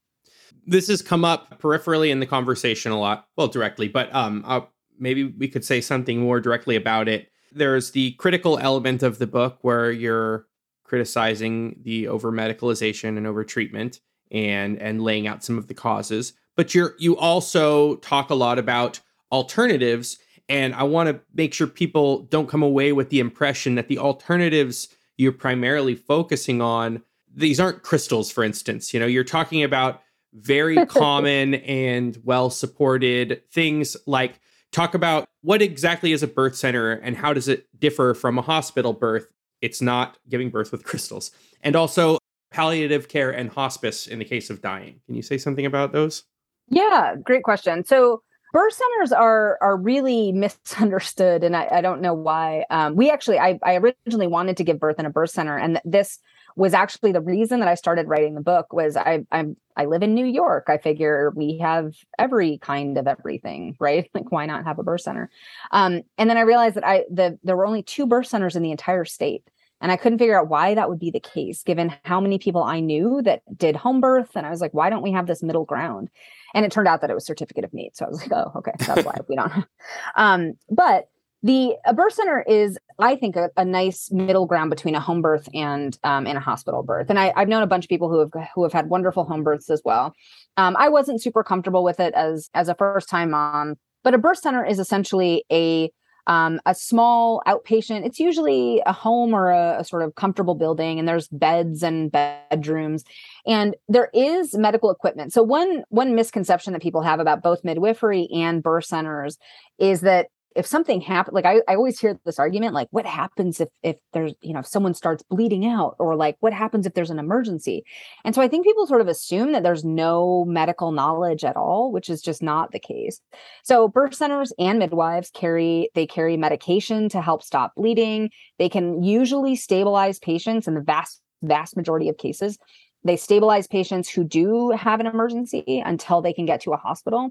This has come up peripherally in the conversation a lot well directly but um uh, maybe we could say something more directly about it. There's the critical element of the book where you're criticizing the over medicalization and over treatment and and laying out some of the causes but you're you also talk a lot about alternatives and I want to make sure people don't come away with the impression that the alternatives you're primarily focusing on these aren't crystals for instance. You know you're talking about very common and well supported things like talk about what exactly is a birth center and how does it differ from a hospital birth? It's not giving birth with crystals. And also palliative care and hospice in the case of dying. Can you say something about those yeah, great question. So birth centers are are really misunderstood, and I, I don't know why. Um, we actually, I, I originally wanted to give birth in a birth center, and this was actually the reason that I started writing the book. Was I I'm I live in New York. I figure we have every kind of everything, right? Like why not have a birth center? Um, and then I realized that I the there were only two birth centers in the entire state. And I couldn't figure out why that would be the case, given how many people I knew that did home birth. And I was like, why don't we have this middle ground? And it turned out that it was certificate of need. So I was like, oh, okay, that's why we don't. Um, but the a birth center is, I think, a, a, nice middle ground between a home birth and um, and a hospital birth. And I, have known a bunch of people who have who have had wonderful home births as well. Um, I wasn't super comfortable with it as as a first time mom, but a birth center is essentially a um, a small outpatient. It's usually a home or a, a, sort of comfortable building, and there's beds and bedrooms, and there is medical equipment. So one one misconception that people have about both midwifery and birth centers is that if something happens like I, I always hear this argument like what happens if if there's you know if someone starts bleeding out? or like what happens if there's an emergency? And so i think people sort of assume that there's no medical knowledge at all which is just not the case. So birth centers and midwives carry they carry medication to help stop bleeding. They can usually stabilize patients in the vast vast majority of cases they stabilize patients who do have an emergency until they can get to a hospital.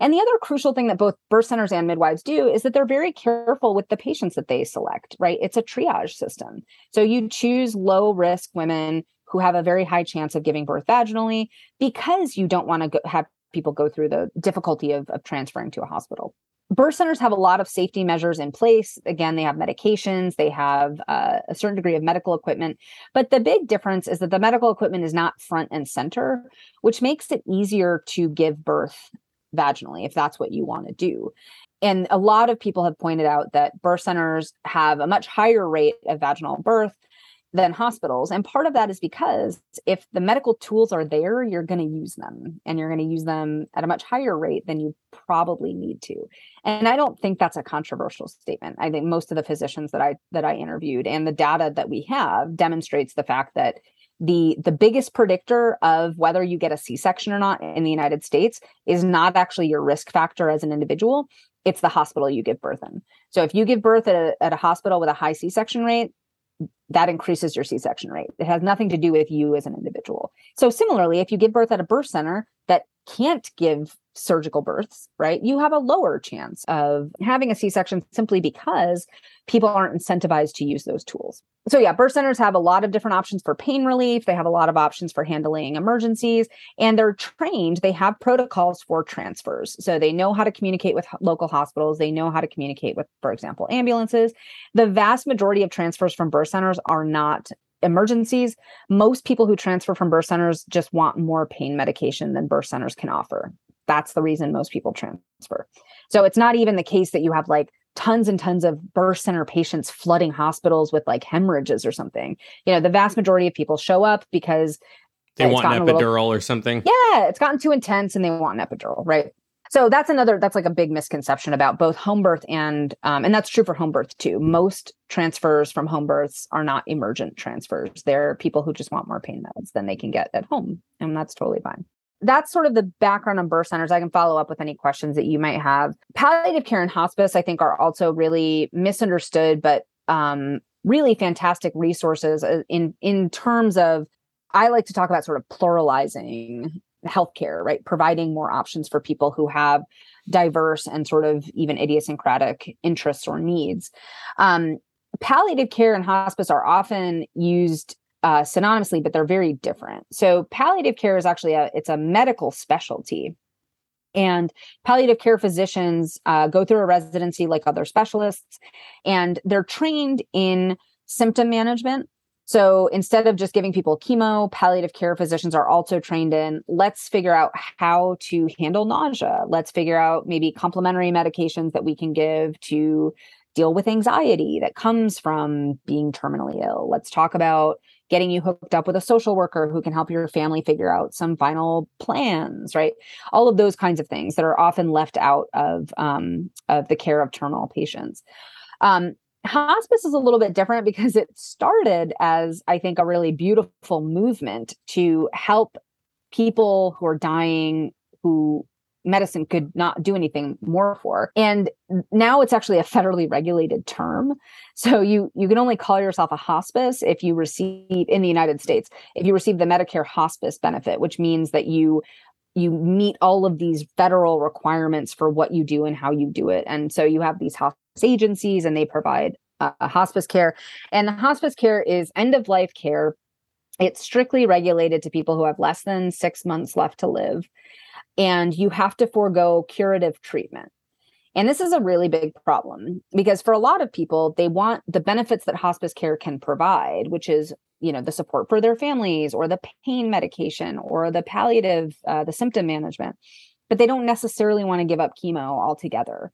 And the other crucial thing that both birth centers and midwives do is that they're very careful with the patients that they select, right? It's a triage system. So you choose low risk women who have a very high chance of giving birth vaginally because you don't want to have people go through the difficulty of, of transferring to a hospital birth centers have a lot of safety measures in place. Again, they have medications, they have uh, a certain degree of medical equipment. But the big difference is that the medical equipment is not front and center, which makes it easier to give birth vaginally if that's what you want to do. And a lot of people have pointed out that birth centers have a much higher rate of vaginal birth than hospitals. And part of that is because if the medical tools are there, you're going to use them and you're going to use them at a much higher rate than you probably need to. And I don't think that's a controversial statement. I think most of the physicians that I that I interviewed and the data that we have demonstrates the fact that the the biggest predictor of whether you get a C-section or not in the United States is not actually your risk factor as an individual, it's the hospital you give birth in. So if you give birth at a, at a hospital with a high C-section rate, that increases your C-section rate. It has nothing to do with you as an individual. So similarly, if you give birth at a birth center that can't give surgical births, right? You have a lower chance of having a C section simply because people aren't incentivized to use those tools. So, yeah, birth centers have a lot of different options for pain relief. They have a lot of options for handling emergencies, and they're trained. They have protocols for transfers. So, they know how to communicate with local hospitals. They know how to communicate with, for example, ambulances. The vast majority of transfers from birth centers are not emergencies. Most people who transfer from birth centers just want more pain medication than birth centers can offer. That's the reason most people transfer. So it's not even the case that you have like tons and tons of birth center patients flooding hospitals with like hemorrhages or something. You know, the vast majority of people show up because they want an epidural little, or something. Yeah, it's gotten too intense and they want an epidural, right? So that's another that's like a big misconception about both home birth and um, and that's true for home birth too. Most transfers from home births are not emergent transfers. They're people who just want more pain meds than they can get at home, and that's totally fine. That's sort of the background on birth centers. I can follow up with any questions that you might have. Palliative care and hospice, I think, are also really misunderstood, but um, really fantastic resources uh, in in terms of I like to talk about sort of pluralizing healthcare, right? Providing more options for people who have diverse and sort of even idiosyncratic interests or needs. Um, palliative care and hospice are often used uh, synonymously, but they're very different. So palliative care is actually a it's a medical specialty. And palliative care physicians uh, go through a residency like other specialists, and they're trained in symptom management so instead of just giving people chemo, palliative care physicians are also trained in let's figure out how to handle nausea. Let's figure out maybe complementary medications that we can give to deal with anxiety that comes from being terminally ill. Let's talk about getting you hooked up with a social worker who can help your family figure out some final plans, right? All of those kinds of things that are often left out of um, of the care of terminal patients. Um, hospice is a little bit different because it started as i think a really beautiful movement to help people who are dying who medicine could not do anything more for. And now it's actually a federally regulated term. So you you can only call yourself a hospice if you receive in the united states if you receive the medicare hospice benefit which means that you you meet all of these federal requirements for what you do and how you do it. And so you have these hospice agencies and they provide uh, hospice care. And the hospice care is end of life care. It's strictly regulated to people who have less than six months left to live. And you have to forego curative treatment. And this is a really big problem because for a lot of people they want the benefits that hospice care can provide which is you know the support for their families or the pain medication or the palliative uh, the symptom management but they don't necessarily want to give up chemo altogether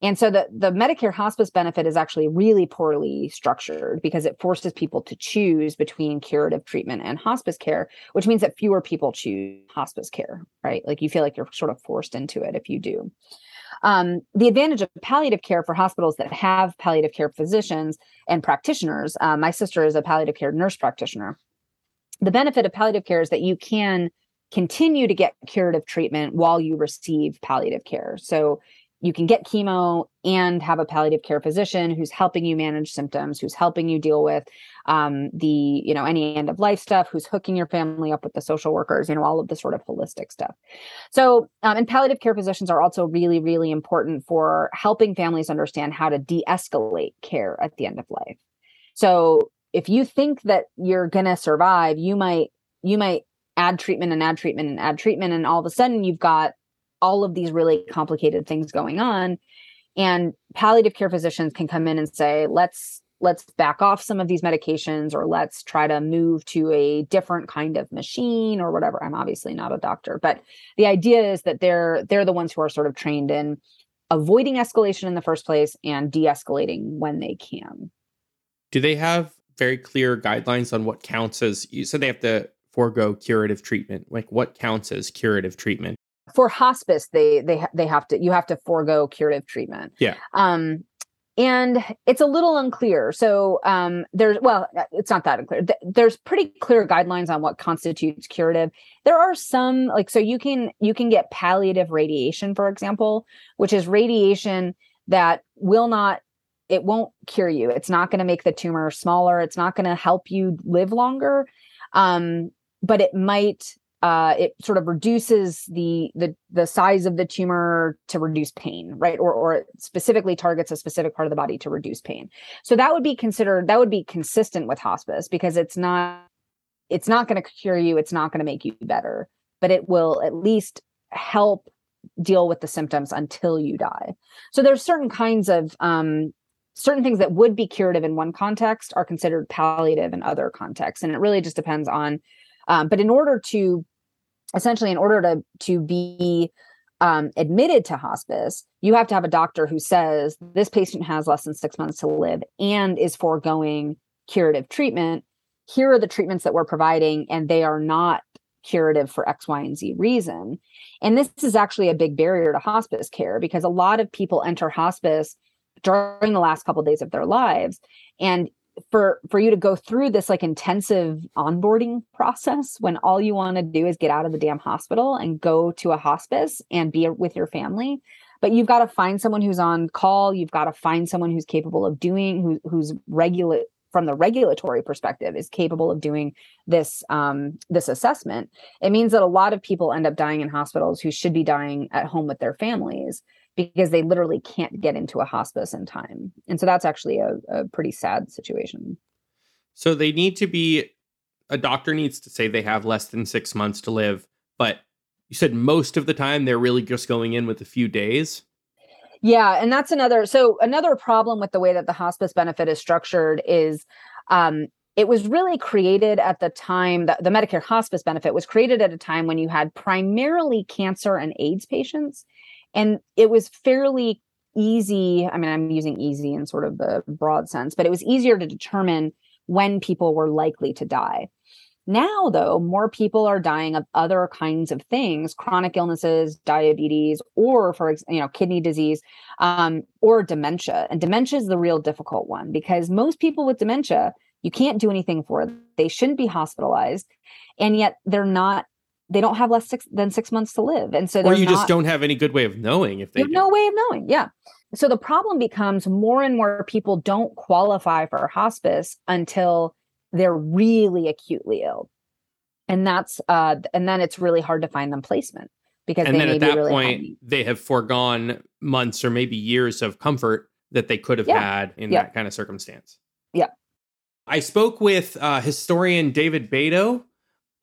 and so the, the Medicare hospice benefit is actually really poorly structured because it forces people to choose between curative treatment and hospice care, which means that fewer people choose hospice care, right? Like you feel like you're sort of forced into it if you do. Um, the advantage of palliative care for hospitals that have palliative care physicians and practitioners, uh, my sister is a palliative care nurse practitioner. The benefit of palliative care is that you can continue to get curative treatment while you receive palliative care. So you can get chemo and have a palliative care physician who's helping you manage symptoms who's helping you deal with um, the you know any end of life stuff who's hooking your family up with the social workers you know all of the sort of holistic stuff. So um, and palliative care physicians are also really really important for helping families understand how to de-escalate care at the end of life. So if you think that you're going to survive you might you might add treatment and add treatment and add treatment and all of a sudden you've got all of these really complicated things going on. And palliative care physicians can come in and say let's let's back off some of these medications or let's try to move to a different kind of machine or whatever. I'm obviously not a doctor but the idea is that they're they're the ones who are sort of trained in avoiding escalation in the first place and de-escalating when they can. Do they have very clear guidelines on what counts as you said they have to forego curative treatment. Like what counts as curative treatment for hospice they they they have to you have to forego curative treatment. Yeah. Um and it's a little unclear. So um there's well uh, it's not that unclear. There's pretty clear guidelines on what constitutes curative. There are some like so you can you can get palliative radiation for example which is radiation that will not it won't cure you. It's not going to make the tumor smaller. It's not going to help you live longer. Um but it might uh, it sort of reduces the the the size of the tumor to reduce pain, right? Or or specifically targets a specific part of the body to reduce pain. So that would be considered that would be consistent with hospice because it's not it's not going to cure you, it's not going to make you better, but it will at least help deal with the symptoms until you die. So there's certain kinds of um, certain things that would be curative in one context are considered palliative in other contexts, and it really just depends on um, but in order to essentially, in order to to be um, admitted to hospice, you have to have a doctor who says this patient has less than six months to live and is foregoing curative treatment. Here are the treatments that we're providing, and they are not curative for X, Y, and Z reason. And this is actually a big barrier to hospice care because a lot of people enter hospice during the last couple of days of their lives. And for for you to go through this like intensive onboarding process when all you want to do is get out of the damn hospital and go to a hospice and be with your family. But you've got to find someone who's on call. You've got to find someone who's capable of doing who, who's regulate from the regulatory perspective is capable of doing this um, this assessment. It means that a lot of people end up dying in hospitals who should be dying at home with their families because they literally can't get into a hospice in time. And so that's actually a, a pretty sad situation. So they need to be, a doctor needs to say they have less than six months to live, but you said most of the time they're really just going in with a few days. Yeah, and that's another. So another problem with the way that the hospice benefit is structured is um, it was really created at the time that the Medicare hospice benefit was created at a time when you had primarily cancer and AIDS patients and it was fairly easy. I mean, I'm using easy in sort of the broad sense, but it was easier to determine when people were likely to die. Now, though, more people are dying of other kinds of things, chronic illnesses, diabetes, or for you know, kidney disease, um, or dementia. And dementia is the real difficult one because most people with dementia, you can't do anything for. They shouldn't be hospitalized, and yet they're not they don't have less six, than six months to live. And so, or you not, just don't have any good way of knowing if they have no way of knowing. Yeah. So the problem becomes more and more people don't qualify for hospice until they're really acutely ill. And that's, uh, and then it's really hard to find them placement because and then at that really point heavy. they have foregone months or maybe years of comfort that they could have yeah. had in yeah. that kind of circumstance. Yeah. I spoke with uh, historian David Beito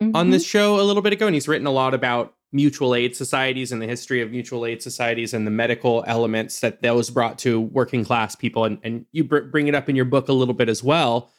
mm-hmm. on this mm-hmm. show a little bit ago, and he's written a lot about mutual aid societies and the history of mutual aid societies and the medical elements that those brought to working class people. And, and you br- bring it up in your book a little bit as well.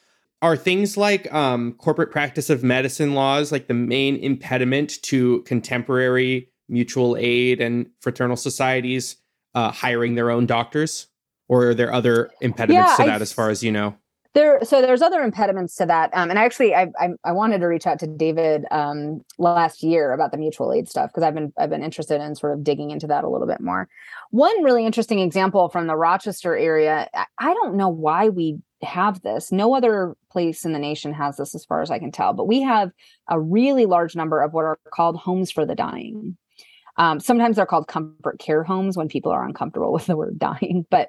Are things like um, corporate practice of medicine laws like the main impediment to contemporary mutual aid and fraternal societies uh, hiring their own doctors? Or are there other impediments yeah, to that, I, as far as you know? There so there's other impediments to that um, and actually I, I, I wanted to reach out to david um, last year about the mutual aid stuff because i've been i've been interested in sort of digging into that a little bit more. One really interesting example from the rochester area i don't know why we have this. No other place in the nation has this as far as i can tell but we have a really large number of what are called homes for the dying. Um, sometimes they're called comfort care homes when people are uncomfortable with the word dying but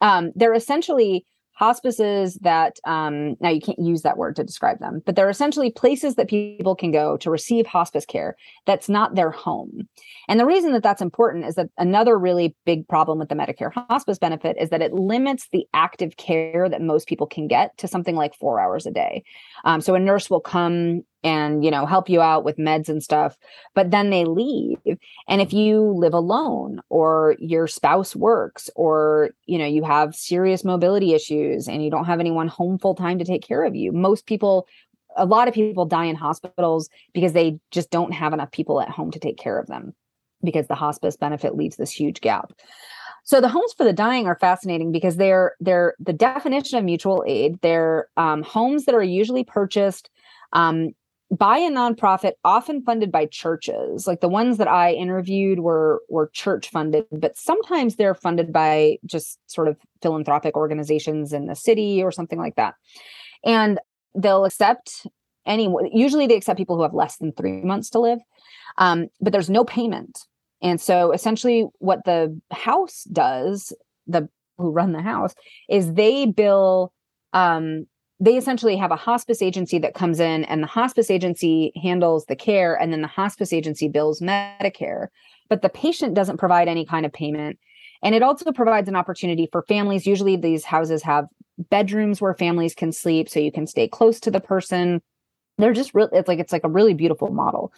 um, they're essentially hospices that um, now you can't use that word to describe them but they're essentially places that people can go to receive hospice care that's not their home. And the reason that that's important is that another really big problem with the medicare hospice benefit is that it limits the active care that most people can get to something like four hours a day. Um, so a nurse will come and you know help you out with meds and stuff but then they leave and if you live alone or your spouse works or you know you have serious mobility issues and you don't have anyone home full time to take care of you most people a lot of people die in hospitals because they just don't have enough people at home to take care of them because the hospice benefit leaves this huge gap so the homes for the dying are fascinating because they're they're the definition of mutual aid. They're um, homes that are usually purchased um, by a nonprofit, often funded by churches. Like the ones that I interviewed were were church funded, but sometimes they're funded by just sort of philanthropic organizations in the city or something like that. And they'll accept anyone. Usually, they accept people who have less than three months to live, um, but there's no payment. And so, essentially, what the house does, the who run the house, is they bill um, they essentially have a hospice agency that comes in and the hospice agency handles the care and then the hospice agency bills medicare. But the patient doesn't provide any kind of payment. And it also provides an opportunity for families. Usually these houses have bedrooms where families can sleep so you can stay close to the person. They're just really it's like it's like a really beautiful model.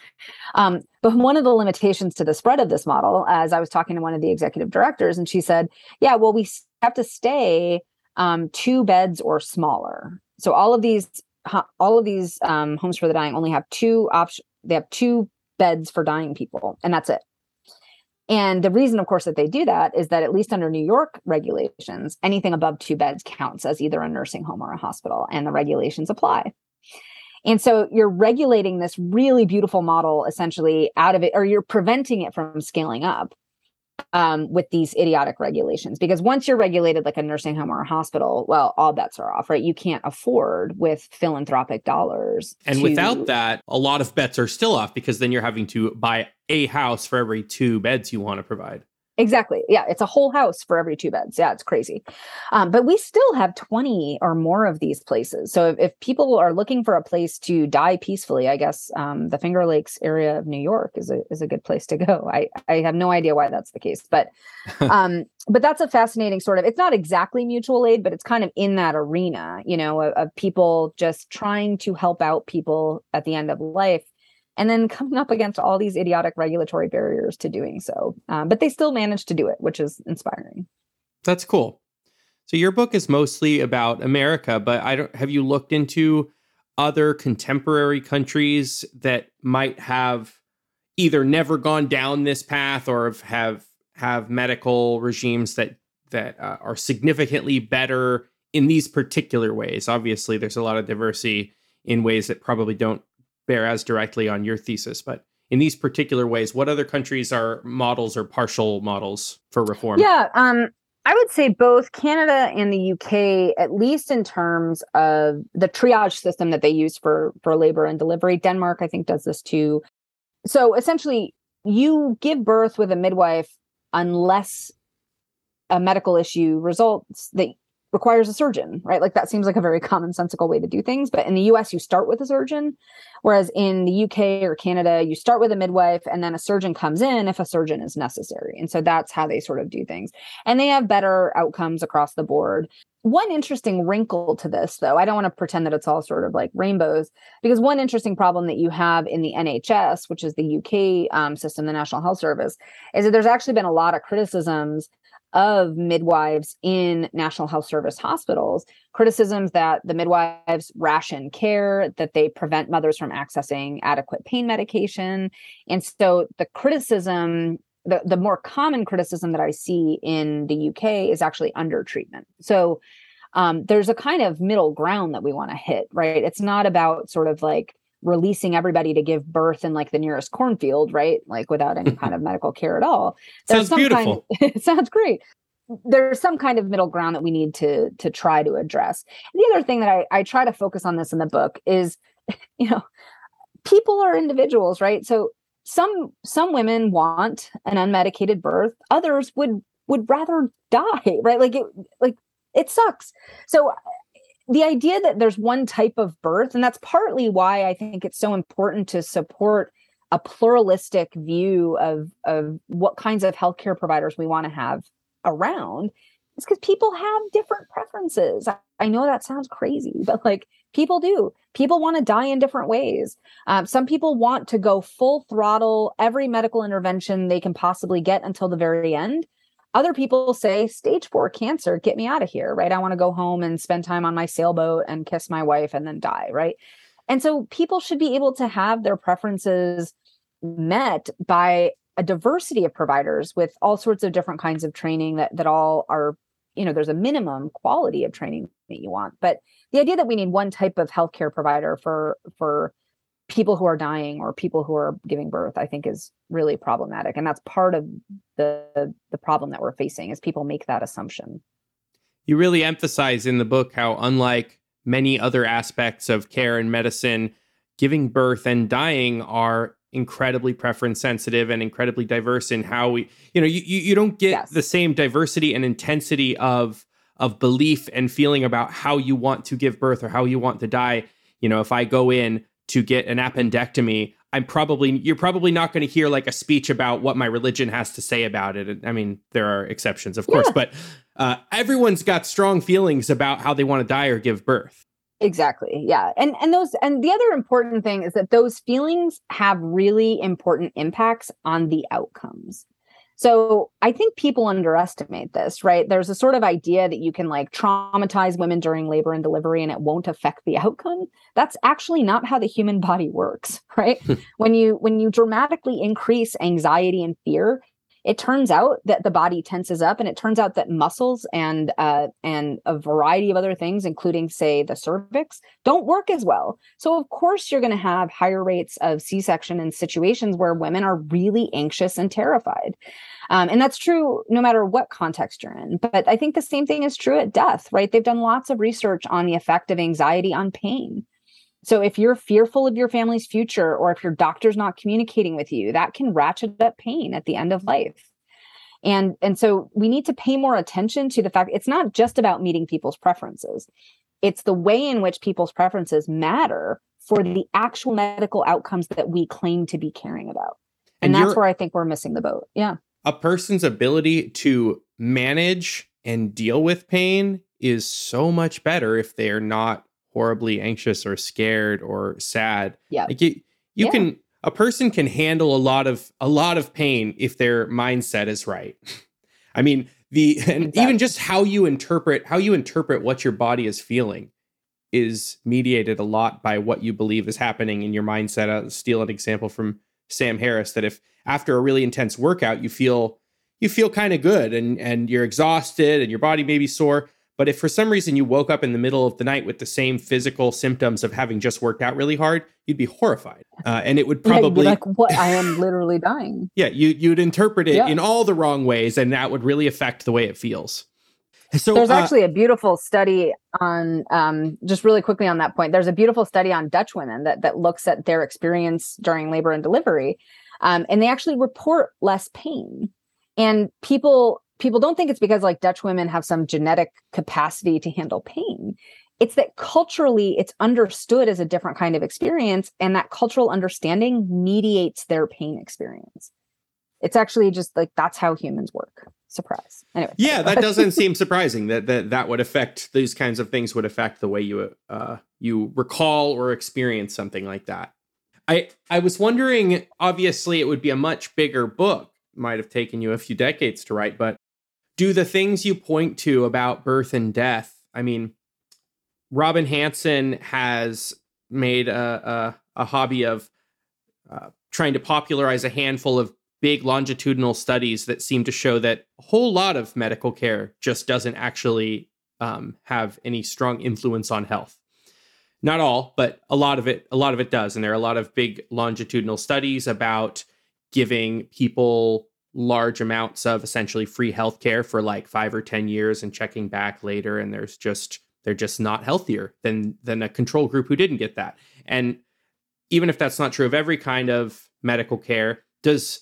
Um, but one of the limitations to the spread of this model as i was talking to one of the executive directors and she said yeah well we have to stay um, two beds or smaller so all of these all of these um, homes for the dying only have two options they have two beds for dying people and that's it and the reason, of course, that they do that is that at least under New York regulations, anything above two beds counts as either a nursing home or a hospital, and the regulations apply. And so you're regulating this really beautiful model essentially out of it, or you're preventing it from scaling up um, with these idiotic regulations. Because once you're regulated like a nursing home or a hospital, well, all bets are off, right? You can't afford with philanthropic dollars. And to... without that, a lot of bets are still off because then you're having to buy a house for every two beds you want to provide. Exactly. Yeah, it's a whole house for every two beds. Yeah, it's crazy. Um, but we still have 20 or more of these places. So if, if people are looking for a place to die peacefully, I guess um, the Finger Lakes area of New York is a is a good place to go. I I have no idea why that's the case, but um, but that's a fascinating sort of. It's not exactly mutual aid, but it's kind of in that arena, you know, of, of people just trying to help out people at the end of life and then coming up against all these idiotic regulatory barriers to doing so. Um, but they still managed to do it, which is inspiring. That's cool. So your book is mostly about America, but I don't have you looked into other contemporary countries that might have either never gone down this path or have have medical regimes that that uh, are significantly better in these particular ways. Obviously, there's a lot of diversity in ways that probably don't bear as directly on your thesis, but in these particular ways, what other countries are models or partial models for reform? Yeah, um, I would say both Canada and the UK, at least in terms of the triage system that they use for for labor and delivery. Denmark, I think, does this too. So essentially, you give birth with a midwife unless a medical issue results that requires a surgeon, right? Like that seems like a very commonsensical way to do things. But in the US, you start with a surgeon, whereas in the UK or Canada, you start with a midwife and then a surgeon comes in if a surgeon is necessary. And so that's how they sort of do things. And they have better outcomes across the board. One interesting wrinkle to this, though, I don't want to pretend that it's all sort of like rainbows, because one interesting problem that you have in the NHS, which is the UK um, system, the National Health Service, is that there's actually been a lot of criticisms of midwives in National Health Service hospitals, criticisms that the midwives ration care, that they prevent mothers from accessing adequate pain medication. And so the criticism, the, the more common criticism that I see in the UK is actually under treatment. So um, there's a kind of middle ground that we want to hit, right? It's not about sort of like releasing everybody to give birth in like the nearest cornfield, right? Like without any kind of medical care at all. There's sounds beautiful. Kind of, it sounds great. There's some kind of middle ground that we need to to try to address. The other thing that I, I try to focus on this in the book is, you know, people are individuals, right? So some some women want an unmedicated birth, others would would rather die, right? Like it like it sucks. So the idea that there's one type of birth, and that's partly why I think it's so important to support a pluralistic view of of what kinds of healthcare providers we want to have around is because people have different preferences. I, know that sounds crazy, but like people do. People want to die in different ways. Um, some people want to go full throttle, every medical intervention they can possibly get until the very end. Other people say stage four cancer, get me out of here, right? I want to go home and spend time on my sailboat and kiss my wife and then die, right? And so people should be able to have their preferences met by a diversity of providers with all sorts of different kinds of training that that all are you know there's a minimum quality of training that you want but the idea that we need one type of healthcare provider for for people who are dying or people who are giving birth i think is really problematic and that's part of the the problem that we're facing is people make that assumption you really emphasize in the book how unlike many other aspects of care and medicine giving birth and dying are incredibly preference sensitive and incredibly diverse in how we you know you, you don't get yes. the same diversity and intensity of of belief and feeling about how you want to give birth or how you want to die. You know, if I go in to get an appendectomy, I'm probably you're probably not going to hear like a speech about what my religion has to say about it. I mean, there are exceptions, of course, yeah. but uh, everyone's got strong feelings about how they want to die or give birth. Exactly. Yeah. And and those and the other important thing is that those feelings have really important impacts on the outcomes. So I think people underestimate this, right? There's a sort of idea that you can like traumatize women during labor and delivery and it won't affect the outcome. That's actually not how the human body works, right? Hmm. when you when you dramatically increase anxiety and fear, it turns out that the body tenses up and it turns out that muscles and uh, and a variety of other things including say the cervix don't work as well. So of course you're going to have higher rates of c-section in situations where women are really anxious and terrified. Um, and that's true no matter what context you're in but i think the same thing is true at death right? They've done lots of research on the effect of anxiety on pain so if you're fearful of your family's future or if your doctor's not communicating with you, that can ratchet up pain at the end of life. And and so we need to pay more attention to the fact it's not just about meeting people's preferences. It's the way in which people's preferences matter for the actual medical outcomes that we claim to be caring about. And, and that's where I think we're missing the boat. Yeah. A person's ability to manage and deal with pain is so much better if they're not horribly anxious or scared or sad. Yeah. Like you, you yeah. can a person can handle a lot of a lot of pain if their mindset is right. I mean, the and exactly. even just how you interpret how you interpret what your body is feeling is mediated a lot by what you believe is happening in your mindset. I'll steal an example from Sam Harris that if after a really intense workout you feel you feel kind of good and and you're exhausted and your body may be sore, but if for some reason you woke up in the middle of the night with the same physical symptoms of having just worked out really hard, you'd be horrified, uh, and it would probably yeah, like, "What? I am literally dying." yeah, you you'd interpret it yeah. in all the wrong ways, and that would really affect the way it feels. So there's uh, actually a beautiful study on um, just really quickly on that point. There's a beautiful study on Dutch women that that looks at their experience during labor and delivery, um, and they actually report less pain. And people people don't think it's because like Dutch women have some genetic capacity to handle pain. It's that culturally it's understood as a different kind of experience, and that cultural understanding mediates their pain experience. It's actually just like that's how humans work. Surprise. Anyway. Yeah, that doesn't seem surprising that that that would affect these kinds of things would affect the way you uh you recall or experience something like that. I I was wondering obviously it would be a much bigger book might have taken you a few decades to write but do the things you point to about birth and death i mean robin hanson has made a, a, a hobby of uh, trying to popularize a handful of big longitudinal studies that seem to show that a whole lot of medical care just doesn't actually um, have any strong influence on health. Not all but a lot of it a lot of it does. And there are a lot of big longitudinal studies about giving people large amounts of essentially free healthcare for like five or ten years and checking back later and there's just they're just not healthier than than a control group who didn't get that. And even if that's not true of every kind of medical care does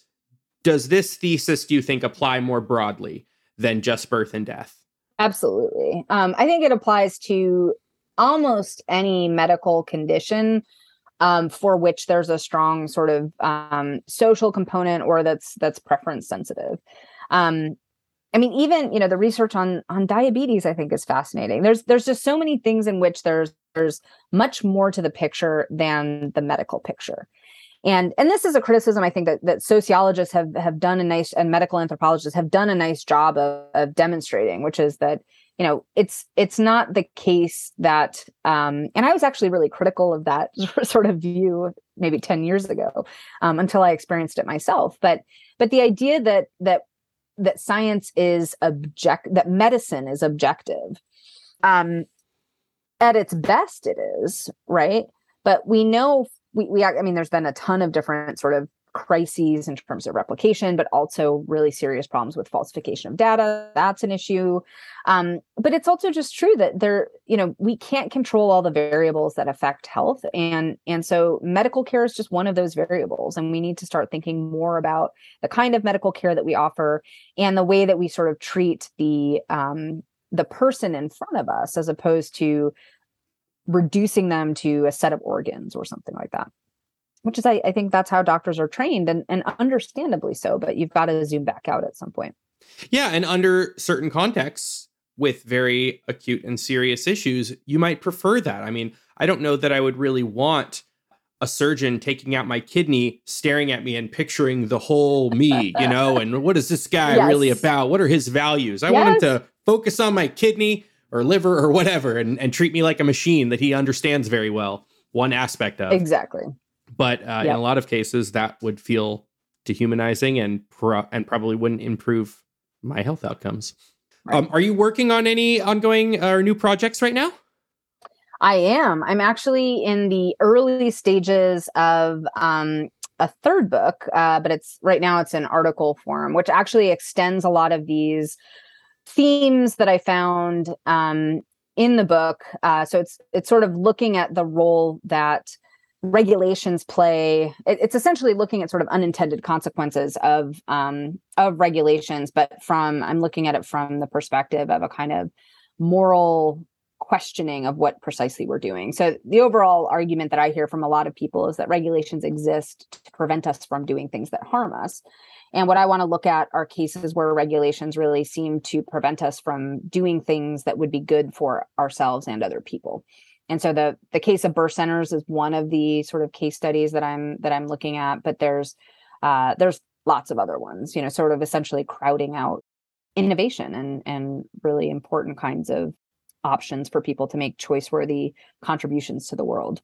does this thesis do you think apply more broadly than just birth and death? Absolutely. Um, i think it applies to almost any medical condition um, for which there's a strong sort of um, social component or that's that's preference sensitive. Um, I mean, even you know the research on on diabetes, I think, is fascinating. There's there's just so many things in which there's there's much more to the picture than the medical picture. And and this is a criticism I think that that sociologists have have done a nice and medical anthropologists have done a nice job of, of demonstrating, which is that you know it's it's not the case that um and i was actually really critical of that sort of view maybe 10 years ago um, until i experienced it myself. But but the idea that that that science is object that medicine is objective um at its best it is right? But we know we, we i mean there's been a ton of different sort of crises in terms of replication, but also really serious problems with falsification of data. That's an issue. Um, but it's also just true that there, you know, we can't control all the variables that affect health, and and so medical care is just one of those variables, and we need to start thinking more about the kind of medical care that we offer and the way that we sort of treat the um, the person in front of us as opposed to reducing them to a set of organs or something like that which is I, I think that's how doctors are trained and, and understandably so but you've got to zoom back out at some point. Yeah and under certain contexts with very acute and serious issues you might prefer that. I mean i don't know that i would really want a surgeon taking out my kidney staring at me and picturing the whole me you know and what is this guy yes. really about? What are his values? I yes. want him to focus on my kidney or liver or whatever and, and treat me like a machine that he understands very well one aspect of. Exactly but uh, yep. in a lot of cases that would feel dehumanizing and pro- and probably wouldn't improve my health outcomes right. um, are you working on any ongoing uh, or new projects right now i am i'm actually in the early stages of um, a third book uh, but it's right now it's in article form which actually extends a lot of these themes that I found um, in the book. Uh, so it's it's sort of looking at the role that regulations play. It, it's essentially looking at sort of unintended consequences of um, of regulations, but from I'm looking at it from the perspective of a kind of moral questioning of what precisely we're doing. So the overall argument that I hear from a lot of people is that regulations exist to prevent us from doing things that harm us. And what I want to look at are cases where regulations really seem to prevent us from doing things that would be good for ourselves and other people. And so the the case of birth centers is one of the sort of case studies that I'm that I'm looking at, but there's uh, there's lots of other ones, you know, sort of essentially crowding out innovation and and really important kinds of options for people to make choice worthy contributions to the world.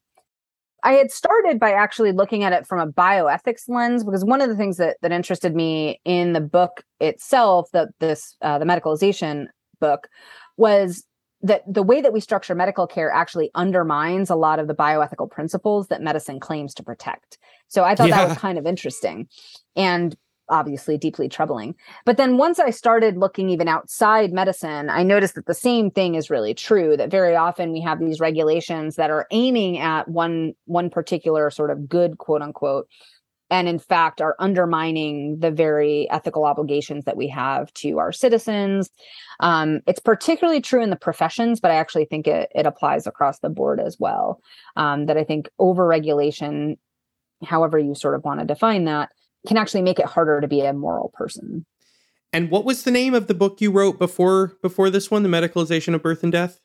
I had started by actually looking at it from a bioethics lens because one of the things that that interested me in the book itself, that this uh, the medicalization book, was that the way that we structure medical care actually undermines a lot of the bioethical principles that medicine claims to protect. So I thought yeah. that was kind of interesting. And obviously deeply troubling. But then once I started looking even outside medicine, I noticed that the same thing is really true that very often we have these regulations that are aiming at one one particular sort of good quote unquote and in fact are undermining the very ethical obligations that we have to our citizens. Um, it's particularly true in the professions, but I actually think it, it applies across the board as well. Um, that I think overregulation, however you sort of want to define that, can actually make it harder to be a moral person. And what was the name of the book you wrote before before this one, The Medicalization of Birth and Death?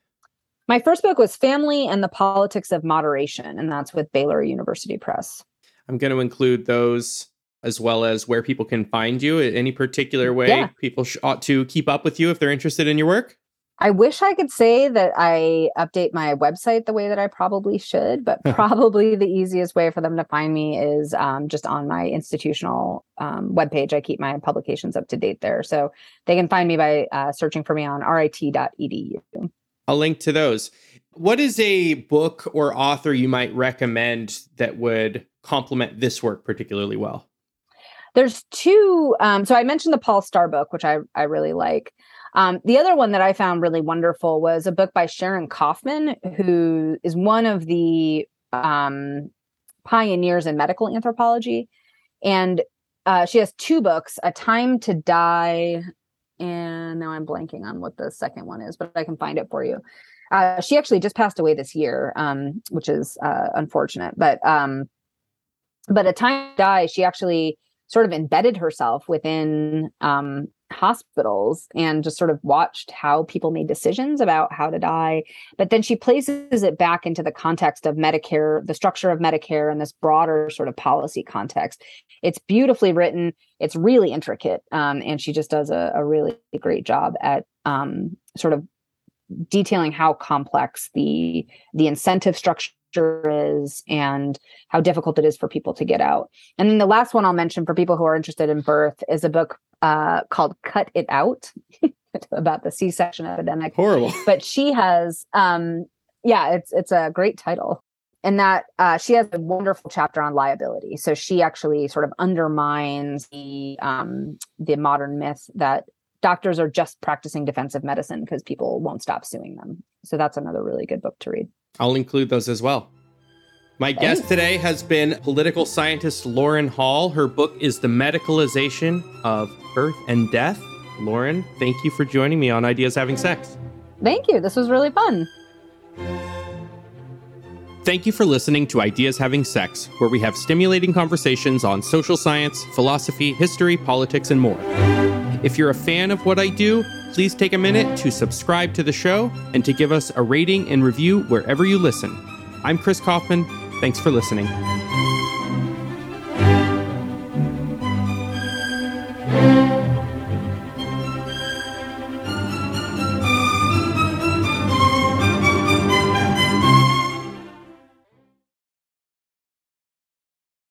My first book was Family and the Politics of Moderation, and that's with Baylor University Press. I'm going to include those as well as where people can find you. Any particular way yeah. people sh- ought to keep up with you if they're interested in your work? I wish I could say that I update my website the way that I probably should, but probably the easiest way for them to find me is um, just on my institutional um, webpage. I keep my publications up to date there. So they can find me by uh, searching for me on rit.edu. I'll link to those. What is a book or author you might recommend that would complement this work particularly well? There's two. Um, so I mentioned the Paul Starr book, which I, I really like. Um, the other one that I found really wonderful was a book by Sharon Kaufman, who is one of the um, pioneers in medical anthropology. And uh, she has two books A Time to Die, and now I'm blanking on what the second one is, but I can find it for you. Uh, she actually just passed away this year, um, which is uh, unfortunate. But um, but a time die, she actually sort of embedded herself within um, hospitals and just sort of watched how people made decisions about how to die. But then she places it back into the context of Medicare, the structure of Medicare, and this broader sort of policy context. It's beautifully written. It's really intricate, um, and she just does a, a really great job at um, sort of detailing how complex the the incentive structure is and how difficult it is for people to get out. And then the last one I'll mention for people who are interested in birth is a book uh, called Cut It Out about the C-section epidemic. Horrible. But she has um yeah, it's it's a great title. And that uh, she has a wonderful chapter on liability. So she actually sort of undermines the um, the modern myth that doctors are just practicing defensive medicine because people won't stop suing them. So that's another really good book to read. I'll include those as well. My Thanks. guest today has been political scientist Lauren Hall. Her book is The Medicalization of Birth and Death. Lauren, thank you for joining me on Ideas Having Sex. Thank you. This was really fun. Thank you for listening to Ideas Having Sex, where we have stimulating conversations on social science, philosophy, history, politics, and more. If you're a fan of what I do, please take a minute to subscribe to the show and to give us a rating and review wherever you listen. I'm Chris Kaufman. Thanks for listening.